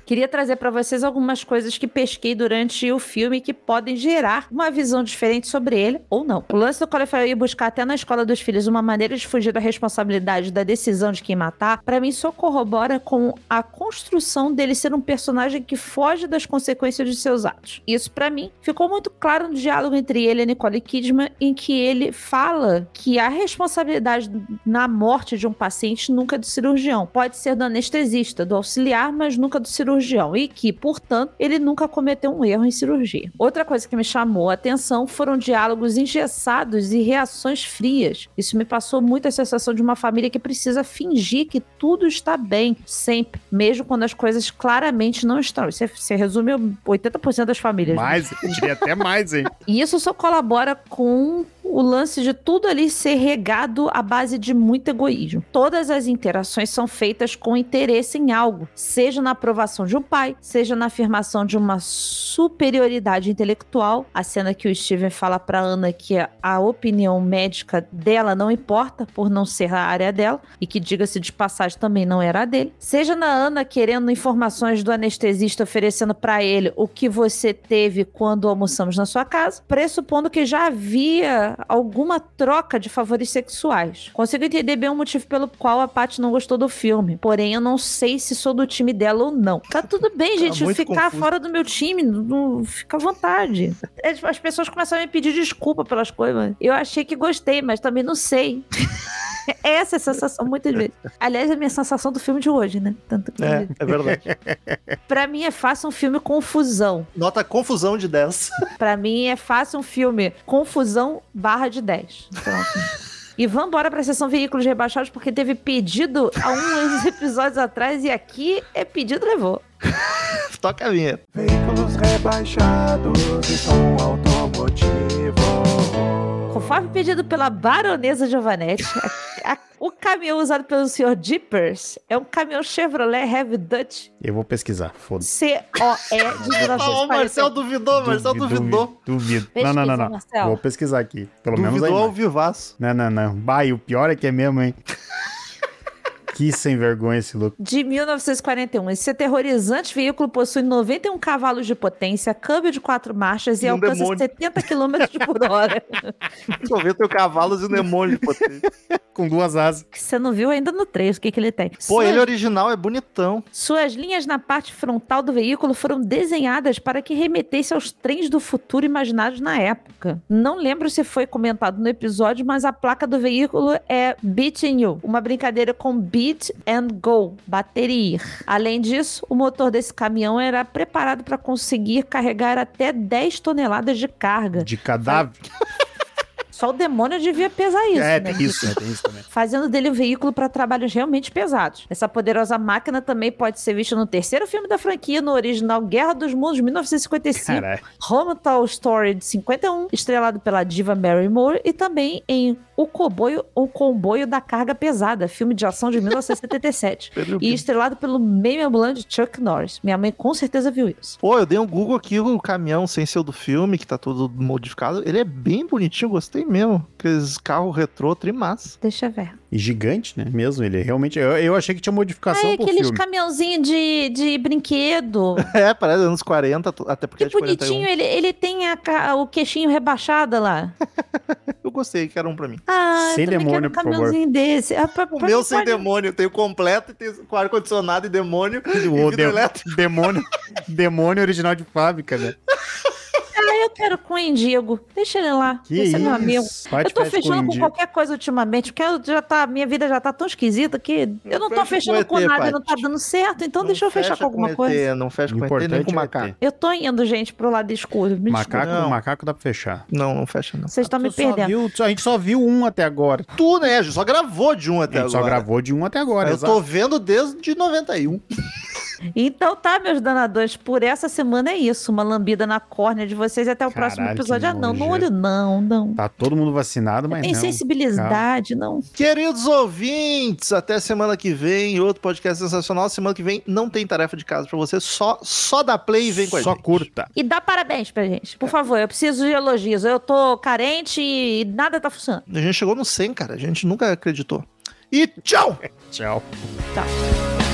Queria trazer para vocês algumas coisas que pesquei durante o filme que podem gerar uma visão diferente sobre ele ou não. O lance do Farrell ir buscar até na escola dos filhos uma maneira de fugir da responsabilidade da decisão de quem matar, para mim só corrobora com a construção dele ser um personagem que foge das consequências de seus atos. Isso para mim ficou muito claro no diálogo entre ele e Nicole Kidman, em que ele fala que a responsabilidade na morte de um paciente nunca é do cirurgião, pode ser do anestesista, do auxiliar, mas nunca do cirurgião, e que, portanto, ele nunca cometeu um erro em cirurgia. Outra coisa que me chamou a atenção foram diálogos engessados e reações frias. Isso me passou muito a sensação de uma família que precisa fingir que tudo está bem, sempre, mesmo quando as coisas claramente não estão. Isso é- você resume 80% das famílias. né? Mais, eu diria até mais, hein? E isso só colabora com o lance de tudo ali ser regado à base de muito egoísmo. Todas as interações são feitas com interesse em algo, seja na aprovação de um pai, seja na afirmação de uma superioridade intelectual. A cena que o Steven fala pra Ana que a opinião médica dela não importa por não ser a área dela e que diga-se de passagem também não era a dele. Seja na Ana querendo informações do anestesista oferecendo pra ele o que você teve quando almoçamos na sua casa, pressupondo que já havia alguma troca de favores sexuais. Consigo entender bem o motivo pelo qual a Paty não gostou do filme, porém eu não sei se sou do time dela ou não. Tá tudo bem, gente, muito ficar confuso. fora do meu time, não, fica à vontade. As, as pessoas começaram a me pedir desculpa pelas coisas. Eu achei que gostei, mas também não sei. Essa é a sensação muitas vezes. Aliás, é a minha sensação do filme de hoje, né? Tanto que É, é verdade. Pra mim é fácil um filme confusão. Nota confusão de 10. Pra mim é fácil um filme confusão barra de 10. Pronto. E vamos embora pra sessão veículos rebaixados, porque teve pedido há uns episódios atrás e aqui é pedido levou. Toca a minha. Veículos rebaixados e som automotivo. Conforme pedido pela baronesa Giovanetti, a- a- o caminhão usado pelo senhor Jeepers é um caminhão Chevrolet Heavy Dutch Eu vou pesquisar, foda-se. COE de Ó, o Marcel 1941. duvidou, Marcel duvidou. Duvido. Não, não, não, não. Vou pesquisar aqui. Pelo menos aí. Duvidou ao vivaço. Não, não, não. Bah, e o pior é que é mesmo, hein? Que sem vergonha esse louco. De 1941. Esse aterrorizante veículo possui 91 cavalos de potência, câmbio de quatro marchas e, E um alcança demônio. 70 km por hora. Deixa eu ver teu cavalos e o demônio de potência. Com duas asas. que você não viu ainda no 3, o que, que ele tem. Pô, Suas- ele original é bonitão. Suas linhas na parte frontal do veículo foram desenhadas para que remetesse aos trens do futuro imaginados na época. Não lembro se foi comentado no episódio, mas a placa do veículo é Beating You, uma brincadeira com beat and go, bater ir. Além disso, o motor desse caminhão era preparado para conseguir carregar até 10 toneladas de carga. De cadáver. Só o demônio devia pesar isso, é, né? tem isso, né? Tem isso também. fazendo dele um veículo para trabalhos realmente pesados. Essa poderosa máquina também pode ser vista no terceiro filme da franquia, no original Guerra dos Mundos, de 1955, Caralho. Homital Story, de 51, estrelado pela diva Mary Moore, e também em O Comboio, o Comboio da Carga Pesada, filme de ação de 1977. e estrelado pelo meio ambulante Chuck Norris. Minha mãe com certeza viu isso. Pô, eu dei um Google aqui, o caminhão sem ser do filme, que tá todo modificado. Ele é bem bonitinho, gostei mesmo. Aqueles carros retrô, trimassa. Deixa eu ver. E gigante, né? Mesmo, ele realmente... Eu, eu achei que tinha modificação Ah, é aqueles caminhãozinhos de, de brinquedo. É, parece anos 40, até porque Que é de 41. bonitinho, ele, ele tem a o queixinho rebaixado lá. Eu gostei, que era um pra mim. Ah, Sem demônio, quero um por favor. caminhãozinho desse. Ah, pra, O pra meu sem pode- demônio, tem o completo, e tem com ar-condicionado e demônio. O e de- demônio, demônio original de fábrica, né? Eu quero com o Indigo. Deixa ele lá. Que ele isso? meu amigo. Bate eu tô com fechando com, Indigo. qualquer coisa ultimamente, porque eu já tá, minha vida já tá tão esquisita que eu não tô fecha fechando com com ET, nada e não tá dando certo, então Não deixa eu fechar fecha com alguma ET, coisa. Não fecha com ET nem importante com é macaco. Eu tô indo, gente, pro lado escuro. Me Macaco. Não. macaco dá pra fechar. Não, não fecha não. Vocês estão me Tu só perdendo. viu- a gente só viu um até agora. Tu, né, só gravou de um até a gente agora. só gravou de um até agora. Eu exato. tô vendo desde 91. Então tá, meus danadores, por essa semana é isso. Uma lambida na córnea de vocês e até o próximo Caralho, que episódio. Ah, não, no olho não, não. Tá todo mundo vacinado, mas Tem não. sensibilidade, não. Queridos ouvintes, até semana que vem, outro podcast sensacional. Semana que vem não tem tarefa de casa pra você, só, só dá play e vem com a Só gente. curta. E dá parabéns pra gente. Por favor, eu preciso de elogios. Eu tô carente e nada tá funcionando. A gente chegou no 100, cara. A gente nunca acreditou. E tchau! Tchau. Tá.